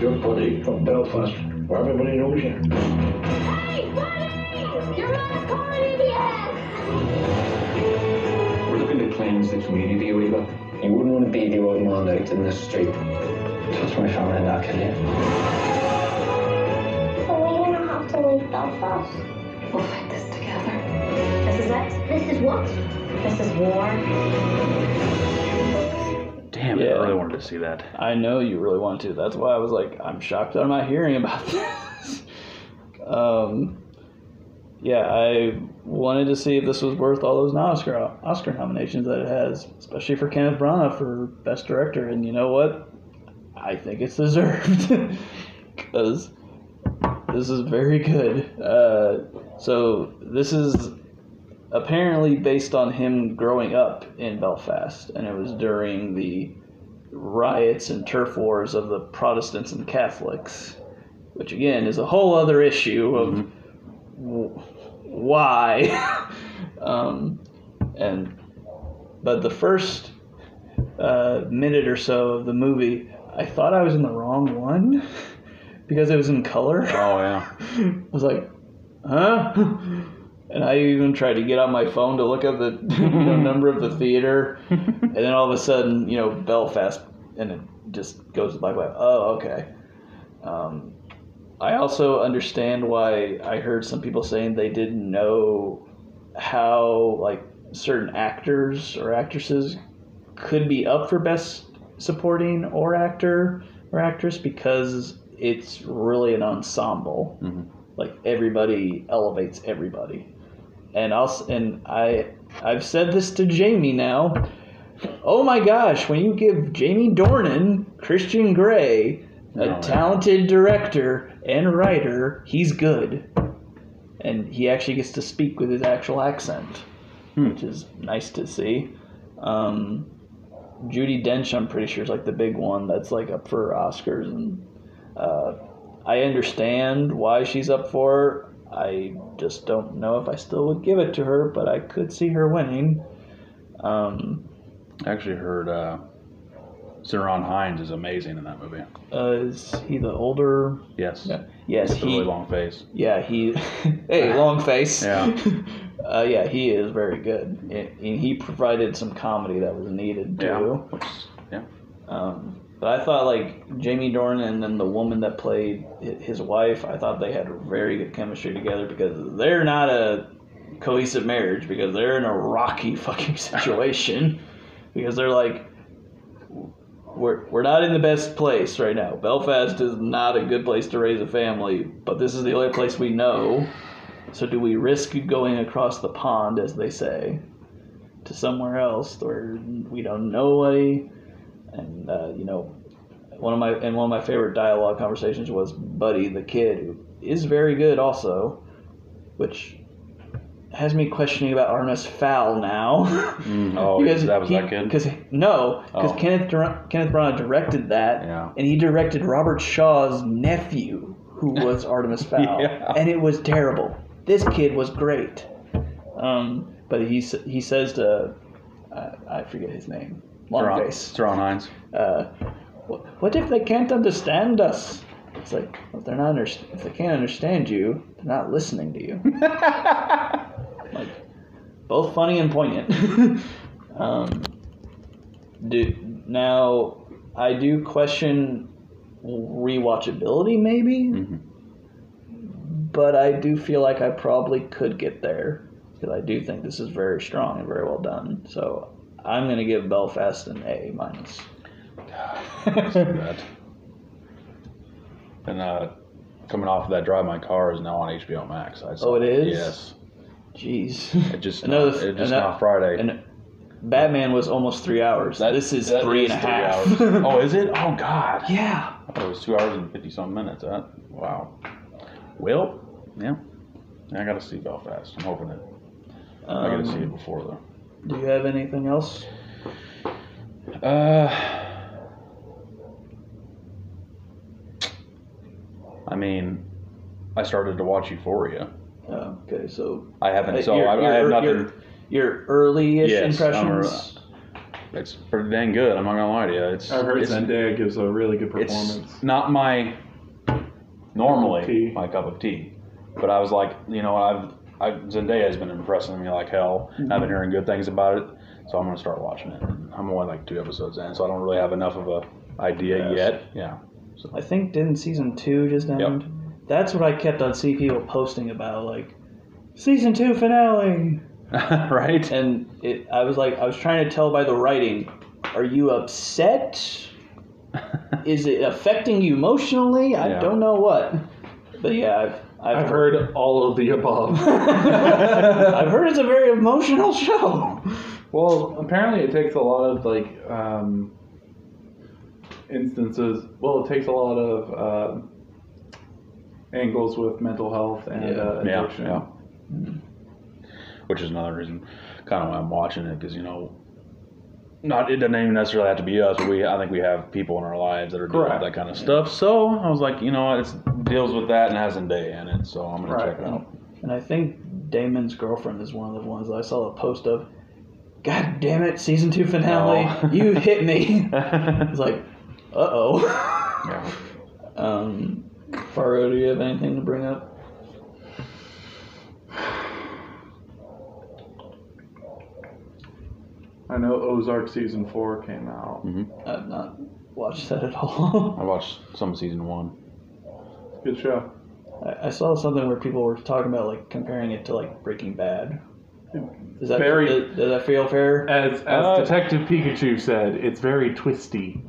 You're Buddy from Belfast, where everybody knows you. Hey, buddy! You're on Corey the We're looking to cleanse the community a wee bit. You wouldn't want to be the odd man out in the street. Touch my family and I'll kill you. So we're gonna have to leave Belfast. We'll fight this together. This is it? This is what? This is war. Damn it! I really wanted to see that. I know you really want to. That's why I was like, I'm shocked that I'm not hearing about this. um, yeah, I wanted to see if this was worth all those Oscar Oscar nominations that it has, especially for Kenneth Branagh for Best Director. And you know what? I think it's deserved because this is very good. Uh, so this is apparently based on him growing up in Belfast, and it was during the riots and turf wars of the Protestants and Catholics, which again is a whole other issue of w- why. um, and but the first uh, minute or so of the movie, I thought I was in the wrong one because it was in color. Oh yeah. I was like, huh? And I even tried to get on my phone to look at the you know, number of the theater, and then all of a sudden, you know, Belfast, and it just goes like, oh, okay. Um, I also understand why I heard some people saying they didn't know how like certain actors or actresses could be up for best supporting or actor or actress because it's really an ensemble. Like everybody elevates everybody. And I'll and I I've said this to Jamie now. Oh my gosh, when you give Jamie Dornan, Christian Grey, a Oh, yeah. talented director and writer, he's good. And he actually gets to speak with his actual accent, which is nice to see. Um, Judi Dench, I'm pretty sure, is like the big one that's like up for Oscars, and uh, I understand why she's up for. it. I just don't know if I still would give it to her, but I could see her winning. Um, I actually heard uh, Ciaran Hinds is amazing in that movie. uh, is he the older? Yes. Yeah. Yes, he. really long face. Yeah, he. hey, long face. Yeah. uh, yeah, he is very good. And and he provided some comedy that was needed too. Yeah. Yeah. Um, but I thought like Jamie Dornan and then the woman that played his wife, I thought they had very good chemistry together because they're not a cohesive marriage because they're in a rocky fucking situation because they're like we're, we're not in the best place right now. Belfast is not a good place to raise a family, but this is the only place we know. So do we risk going across the pond, as they say, to somewhere else where we don't know nobody? And uh, you know, one of my and one of my favorite dialogue conversations was Buddy the kid, who is very good also, which has me questioning about Artemis Fowl now. Mm, oh, that was that kid? Because no, because Oh. Kenneth Dur- Kenneth Branagh directed that, Yeah. and he directed Robert Shaw's nephew, who was Artemis Fowl, Yeah. and it was terrible. this kid was great. Um, but he he says to I, I forget his name, Theron, Longface. Theron Hinds. Uh, what, what if they can't understand us? It's like well, if they're not under, if they can't understand you, they're not listening to you. like both funny and poignant. um, do now I do question rewatchability maybe, but I do feel like I probably could get there because I do think this is very strong and very well done. So I'm gonna give Belfast an A minus. that. And uh, coming off of that, Drive My Car is now on HBO Max. I saw Oh, it is? Yes. Jeez. It just Another not, it just ano- not Friday. And Batman was almost three hours. this is That three is and a half. hours. oh, is it? Oh God. Yeah. I thought it was two hours and fifty some minutes. That wow. Well, yeah. I got to see Belfast. I'm hoping it. I got to see it Um, before though. Do you have anything else? Uh, I mean, I started to watch Euphoria. Oh, okay, so I haven't. So your- I, I have nothing. Your, your early-ish Yes, I'm impressions. It's pretty dang good. I'm not gonna lie to you. It's I've heard it's, Zendaya gives a really good performance. it's performance. not my normally my cup of tea, but I was like, you know, I've I, Zendaya has been impressing me like hell. Mm-hmm. I've been hearing good things about it, so I'm gonna start watching it. I'm only like two episodes in, so I don't really have enough of a idea Yes. yet. Yeah. So. I think didn't season two just end? Yep. That's what I kept on seeing people posting about, like season two finale. right. And it, I was like, I was trying to tell by the writing, are you upset? Is it affecting you emotionally? I Yeah. don't know what. But yeah, I've I've, I've heard all of the above. I've heard it's a very emotional show. Well, apparently it takes a lot of like um, instances. Well, it takes a lot of uh, angles with mental health and uh, Yeah, addiction. yeah. Which is another reason, kind of why I'm watching it, because you know, not it doesn't even necessarily have to be us, but we I think we have people in our lives that are doing Correct. that kind of stuff. So I was like, you know what, it deals with that and has Zendaya in it, so I'm gonna check it out. And I think Damon's girlfriend is one of the ones that I saw a post of. God damn it, season two finale! No. You hit me. it's like, uh oh. Yeah. Um, Faro, do you have anything to bring up? I know Ozark season four came out. I've not watched that at all. I watched some of season one. Good show. I, I saw something where people were talking about like comparing it to like Breaking Bad. Does that Very- does, does that feel fair? As as Uh, Detective Pikachu said, it's very twisty.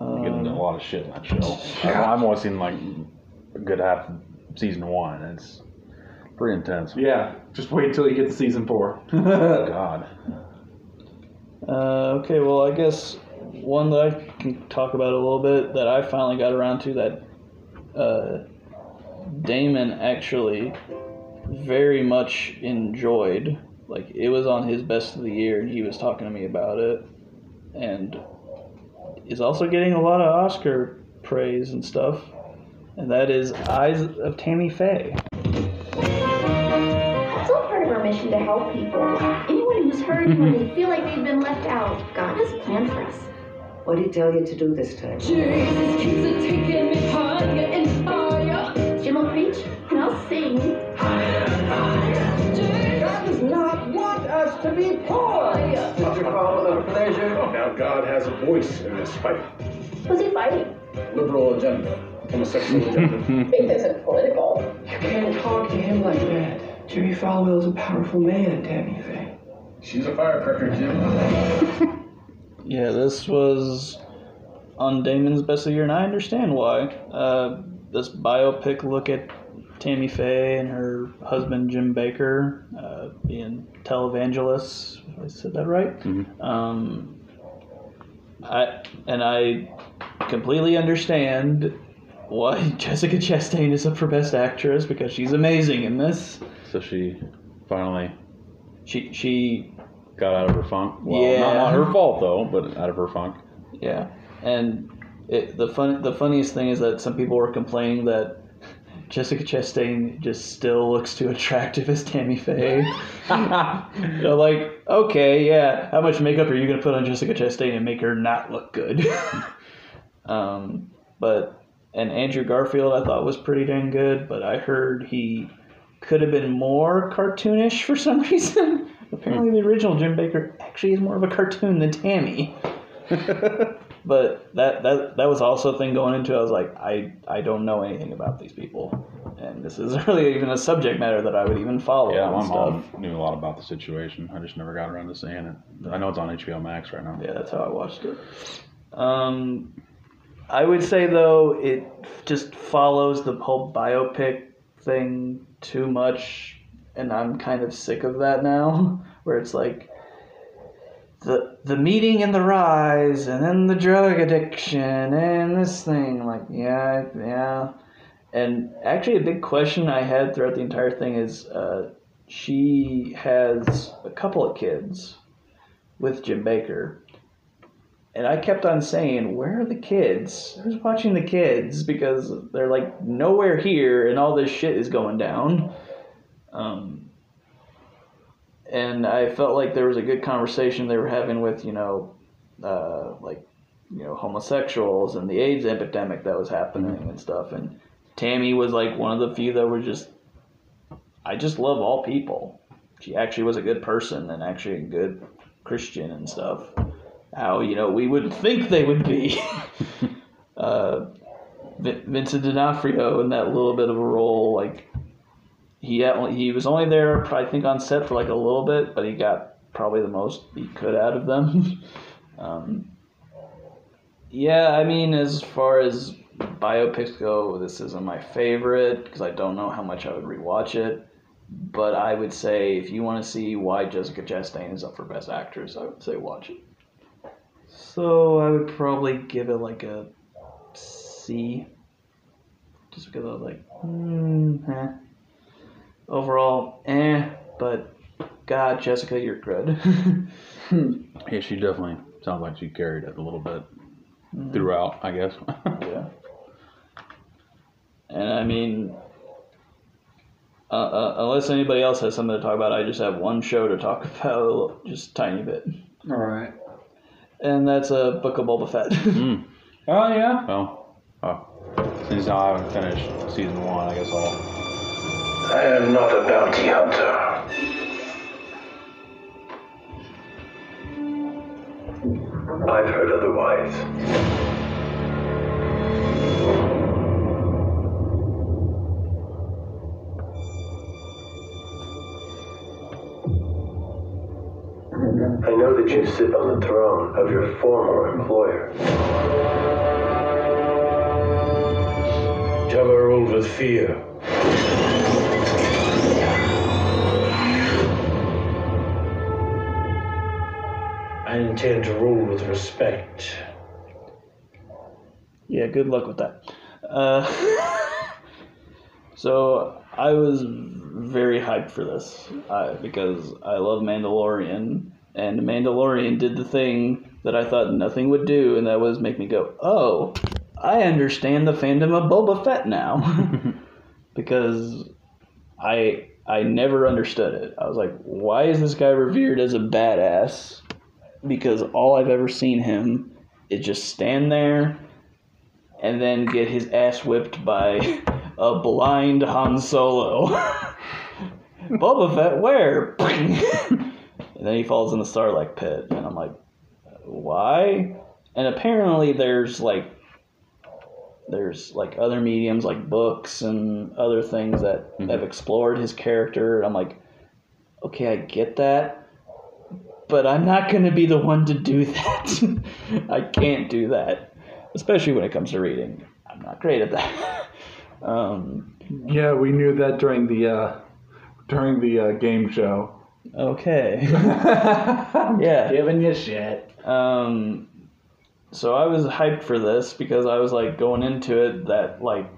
You get into a lot of shit in that show. I, I've only seen like a good half of season one, it's pretty intense. Yeah, just wait till you get to season four. God. Uh, okay, well, I guess one that I can talk about a little bit that I finally got around to that uh, Damon actually very much enjoyed. Like, it was on his best of the year, and he was talking to me about it. And is also getting a lot of Oscar praise and stuff. And that is Eyes of Tammy Faye. Mission to help people. Anyone who's hurting or they feel like they've been left out, God has a plan for us. What did he tell you to do this time? Jesus keeps a taking me higher and higher. Jim will preach, and I'll sing. Higher, higher. God does not want us to be poor. Did you follow the pleasure? Oh, now God has a voice in this fight. Who's he fighting? Liberal agenda, homosexual agenda. Faith isn't political. You can't talk to him like that. Jerry is a powerful man, Tammy Faye. She's a firecracker, Jim. Yeah, this was on Damon's best of the year, and I understand why. Uh, this biopic look at Tammy Faye and her husband Jim Bakker uh, being televangelists. If I said that right. Um, I and I completely understand why Jessica Chastain is up for Best Actress because she's amazing in this. So she finally she she got out of her funk. Well, Yeah. not, not her fault though, but out of her funk. Yeah, and it, the fun the funniest thing is that some people were complaining that Jessica Chastain just still looks too attractive as Tammy Faye. you know, like, okay, yeah, how much makeup are you gonna put on Jessica Chastain and make her not look good? um, but and Andrew Garfield I thought was pretty dang good, but I heard he could have been more cartoonish for some reason. Apparently, the original Jim Bakker actually is more of a cartoon than Tammy. but that, that that was also a thing going into it. I was like, I, I don't know anything about these people. And this isn't really even a subject matter that I would even follow. Yeah, my stuff. mom knew a lot about the situation. I just never got around to seeing it. I know it's on HBO Max right now. Yeah, that's how I watched it. Um, I would say though it just follows the whole biopic thing too much, and I'm kind of sick of that now. Where it's like the the meeting and the rise, and then the drug addiction, and this thing. Like, yeah, yeah. And actually, a big question I had throughout the entire thing is, uh, she has a couple of kids with Jim Bakker. And I kept on saying, Where are the kids? Who's watching the kids? Because they're like nowhere here and all this shit is going down. Um, and I felt like there was a good conversation they were having with, you know, uh, like, you know, homosexuals and the AIDS epidemic that was happening and stuff. And Tammy was like one of the few that were just, I just love all people. She actually was a good person and actually a good Christian and stuff how you know we would think they would be. uh, Vin- Vincent D'Onofrio in that little bit of a role, like he had, he was only there, I think, on set for like a little bit, but he got probably the most he could out of them. um, yeah, I mean, as far as biopics go, this isn't my favorite because I don't know how much I would rewatch it. But I would say if you want to see why Jessica Chastain is up for Best Actress, I would say watch it. So I would probably give it like a C. Just because I was like, hmm, eh. Overall, eh, but God, Jessica, you're good. Yeah, she definitely sounds like she carried it a little bit Mhm. throughout, I guess. yeah. And I mean, uh, uh, unless anybody else has something to talk about, I just have one show to talk about, just a tiny bit. All right. And that's a Book of Boba Fett. mm. Oh yeah. Well, oh, since I haven't finished season one, I guess I'll. I am not a bounty hunter. I've heard otherwise. I know that you sit on the throne of your former employer. Jabba ruled with fear. I intend to rule with respect. Yeah, good luck with that. Uh, so I was very hyped for this uh, because I love Mandalorian, and Mandalorian did the thing that I thought nothing would do, and that was make me go, "Oh, I understand the fandom of Boba Fett now," because I I never understood it. I was like, "Why is this guy revered as a badass?" Because all I've ever seen him is just stand there and then get his ass whipped by a blind Han Solo. Boba Fett, where? and then he falls in the Sarlacc Pit, and I'm like, why? And apparently, there's like, there's like other mediums like books and other things that have explored his character. I'm like, okay, I get that, but I'm not gonna be the one to do that. I can't do that especially when it comes to reading. I'm not great at that. um, Yeah, we knew that during the uh, during the uh, game show. Okay. yeah. Giving you shit. Um, so I was hyped for this because I was like going into it that like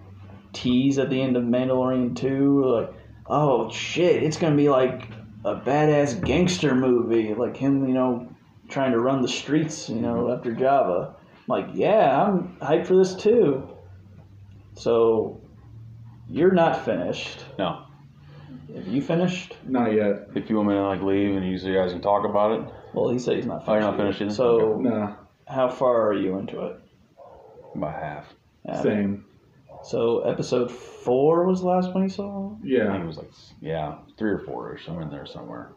tease at the end of Mandalorian 2, like, oh shit, it's gonna be like a badass gangster movie, like him, you know, trying to run the streets, you know, after Jabba. I'm like, yeah, I'm hyped for this too. So you're not finished. No. Have you finished? Not yet. If you want me to like leave and you so guys can talk about it. Well, he said he's not Oh, you're finished. not finished either? So, Okay. Nah. how far are you into it? About half. Yeah. Same. So, episode four was the last one you saw? I Yeah. think it was like yeah, three or four ish. I'm in there somewhere.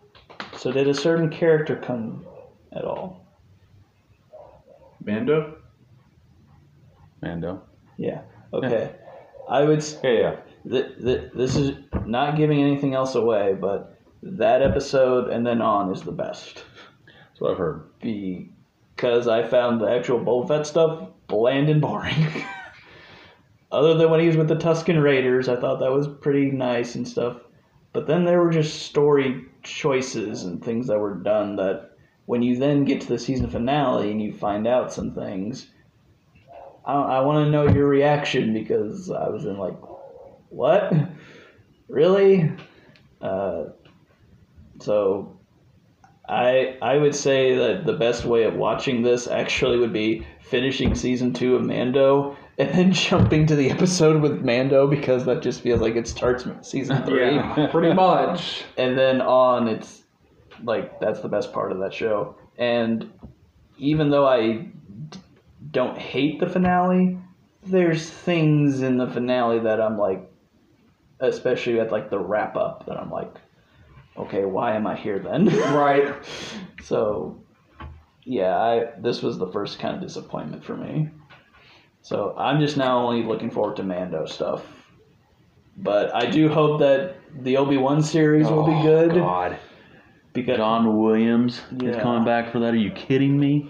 So, did a certain character come at all? Mando? Mando. Yeah. Okay. I would. s- Yeah, yeah. Th- th- this is not giving anything else away, but that episode and then on is the best That's what I've heard. because I found the actual Boba Fett stuff bland and boring. Other than when he was with the Tusken Raiders, I thought that was pretty nice and stuff. But then there were just story choices and things that were done that when you then get to the season finale and you find out some things, I, I want to know your reaction because I was in like, what? Really? Uh, so I I would say that the best way of watching this actually would be finishing season two of Mando and then jumping to the episode with Mando because that just feels like it starts season three. Yeah, pretty much. and then on it's like that's the best part of that show and even though i d- don't hate the finale there's things in the finale that i'm like especially at like the wrap up that i'm like okay why am i here then Right. so yeah i this was the first kind of disappointment for me so i'm just now only looking forward to mando stuff but i do hope that the obi-wan series will be Oh, good God. because John Williams is coming back for that. Are you kidding me?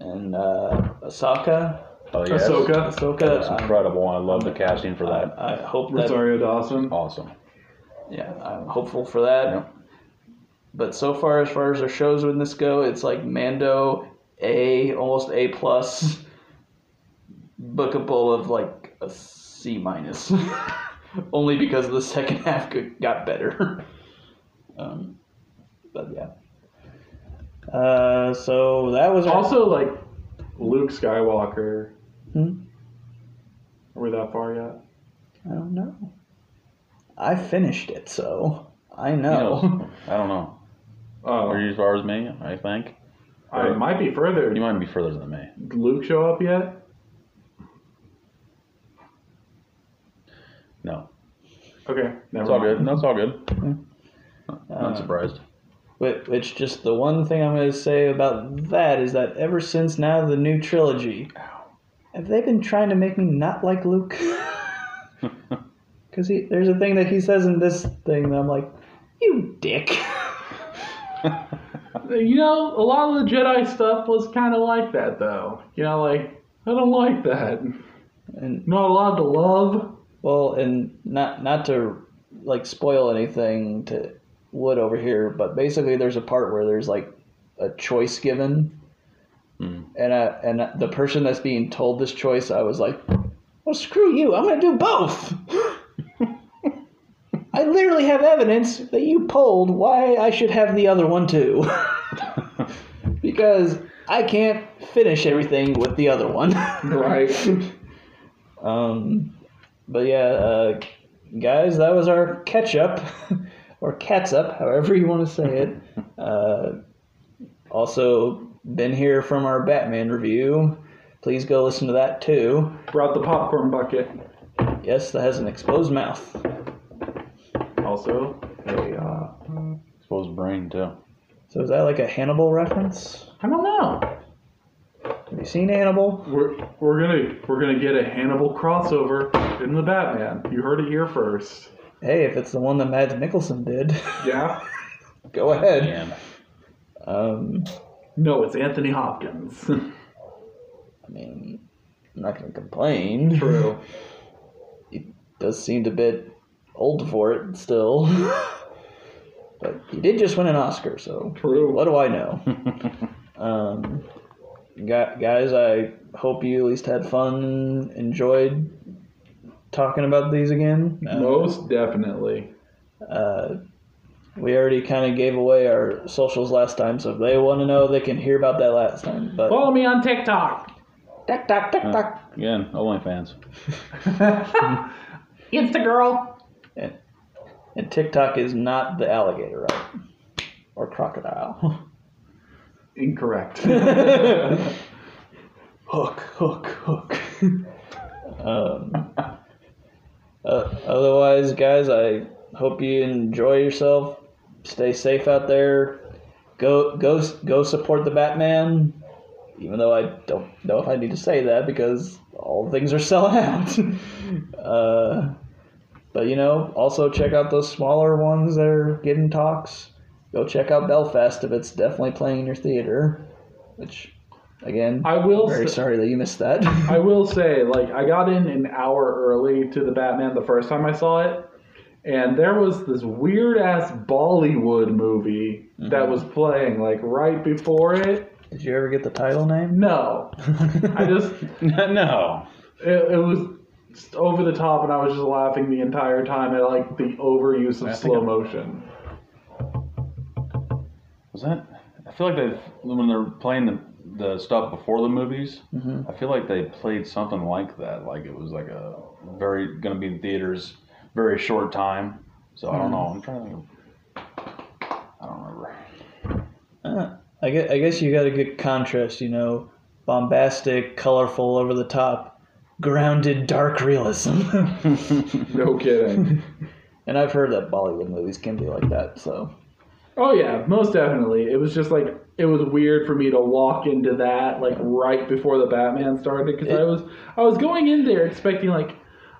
and uh, Ahsoka. Oh yes. Ahsoka. Ahsoka. That was incredible. I love the casting for that. I, I hope that. Rosario Dawson. Awesome. Yeah, I'm hopeful for that. But so far, as far as their shows with this go, it's like Mando A, almost A plus, bookable of like a C minus, only because the second half got- got better. um, but yeah. Uh, so that was our- Also, like Luke Skywalker. Hmm? Are we that far yet? I don't know. I finished it, so I You know. know, I don't know. Oh, Are you as far as me? I think. I might be further. You might be further than me. Did Luke show up yet? No. Okay, never It's all mind. good. No, it's all good. Hmm. Not uh, surprised. Which, which just the one thing I'm going to say about that is that ever since now the new trilogy, have they been trying to make me not like Luke? Because there's a thing that he says in this thing that I'm like, you dick. You know, a lot of the Jedi stuff was kind of like that, though. You know, like I don't like that. And Not allowed to love. Well, and not not to like spoil anything to Wood over here, but basically there's a part where there's like a choice given, Hmm. and uh, and the person that's being told this choice, I was like, well, screw you, I'm gonna do both. I literally have evidence that you polled why I should have the other one too, because I can't finish everything with the other one. Right. Um, but yeah, uh, guys, that was our catch up, or cats up, however you want to say it. Uh, also, been here from our Batman review. Please go listen to that too. Brought the popcorn bucket. Yes, that has an exposed mouth. Also, a uh, Exposed brain too. So is that like a Hannibal reference? I don't know. Have you seen Hannibal? We're we're gonna we're gonna get a Hannibal crossover in the Batman. You heard it here first. Hey, if it's the one that Mads Mikkelsen did, Yeah. go ahead. Man. Um, No, it's Anthony Hopkins. I mean, I'm not gonna complain. True. He does seem a bit old for it still. but he did just win an Oscar, so True. what do I know? um, gu- guys, I hope you at least had fun, enjoyed talking about these again. Uh, Most definitely. uh, we already kind of gave away our socials last time, so if they want to know, they can hear about that last time. But Follow me on TikTok. TikTok, TikTok. Again, OnlyFans. It's the girl. And, and TikTok is not the alligator, right? Or crocodile. Incorrect. hook, hook, hook. um, uh, otherwise, guys, I hope you enjoy yourself. Stay safe out there. Go, go, go support the Batman. Even though I don't know if I need to say that because all things are selling out. uh, but you know, also check out those smaller ones that are getting talks. Go check out Belfast if it's definitely playing in your theater. Which, again, I will Very s- sorry that you missed that. I will say, like, I got in an hour early to the Batman the first time I saw it, and there was this weird ass Bollywood movie that was playing, like, right before it. Did you ever get the title name? No. I just. no. It, it was over the top, and I was just laughing the entire time at, like, the overuse of slow motion. Was that? I feel like they when they're playing the the stuff before the movies. Mhm. I feel like they played something like that. Like it was like a very going to be in theaters very short time. So I don't Hmm. know. I'm trying to think. Of, I don't remember. Uh, I guess, I guess you got a good contrast, you know, bombastic, colorful, over the top, grounded, dark realism. no kidding. And I've heard that Bollywood movies can be like that, so. Oh yeah, most definitely. It was just like it was weird for me to walk into that like right before the Batman started because I was I was going in there expecting like,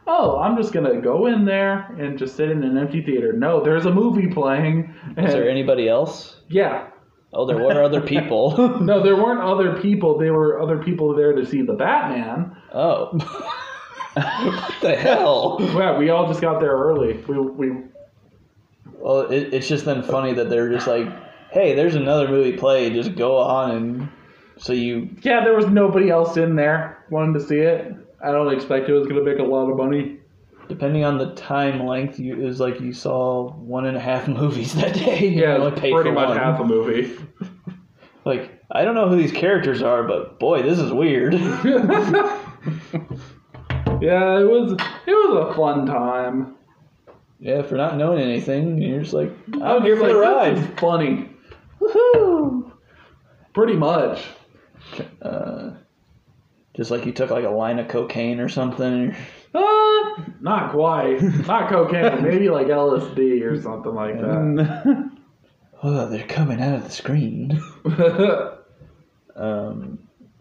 oh, I'm just gonna go in there and just sit in an empty theater. No, there's a movie playing. Is there anybody else? Yeah. Oh, there were other people. no, there weren't other people. There were other people there to see the Batman. Oh. what the hell? Yeah, we all just got there early. We we Well, it, it's just then funny that they're just like, hey, there's another movie played, just go on and. So you. yeah, there was nobody else in there wanting to see it. I don't expect it was gonna make a lot of money. Depending on the time length, you, it was like you saw one and a half movies that day. Yeah, only it's paid pretty for much one. half a movie. Like, I don't know who these characters are, but boy, this is weird. Yeah, it was it was a fun time. yeah, for not knowing anything, you're just like, I I'm was here for like, the ride. funny. Woohoo! Pretty much. Uh, just like you took like a line of cocaine or something. Uh, not quite. Not cocaine. Maybe like LSD or something like that. Oh, they're coming out of the screen. um,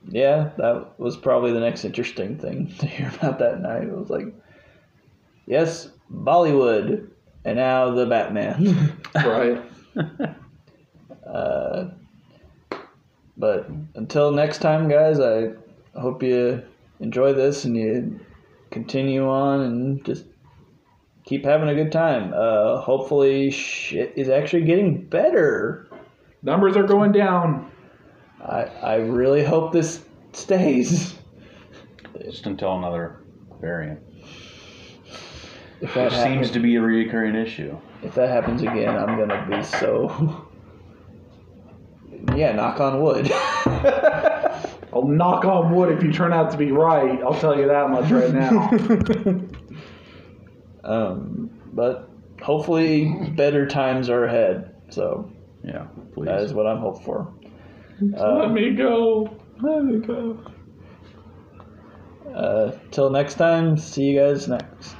yeah, that was probably the next interesting thing to hear about that night. It was like, yes, Bollywood, and now the Batman. right. Uh, but until next time, guys, I hope you enjoy this and you continue on and just keep having a good time. Uh, hopefully, shit is actually getting better. Numbers are going down. I I really hope this stays. Just until another variant. If that Which seems to be a recurring issue. if that happens again, I'm gonna be so. Yeah, knock on wood. I'll knock on wood if you turn out to be right. I'll tell you that much right now. Um, but hopefully, better times are ahead. So yeah, please. that is what I'm hoping for. Let me go. Let me go. Uh, till next time, see you guys next.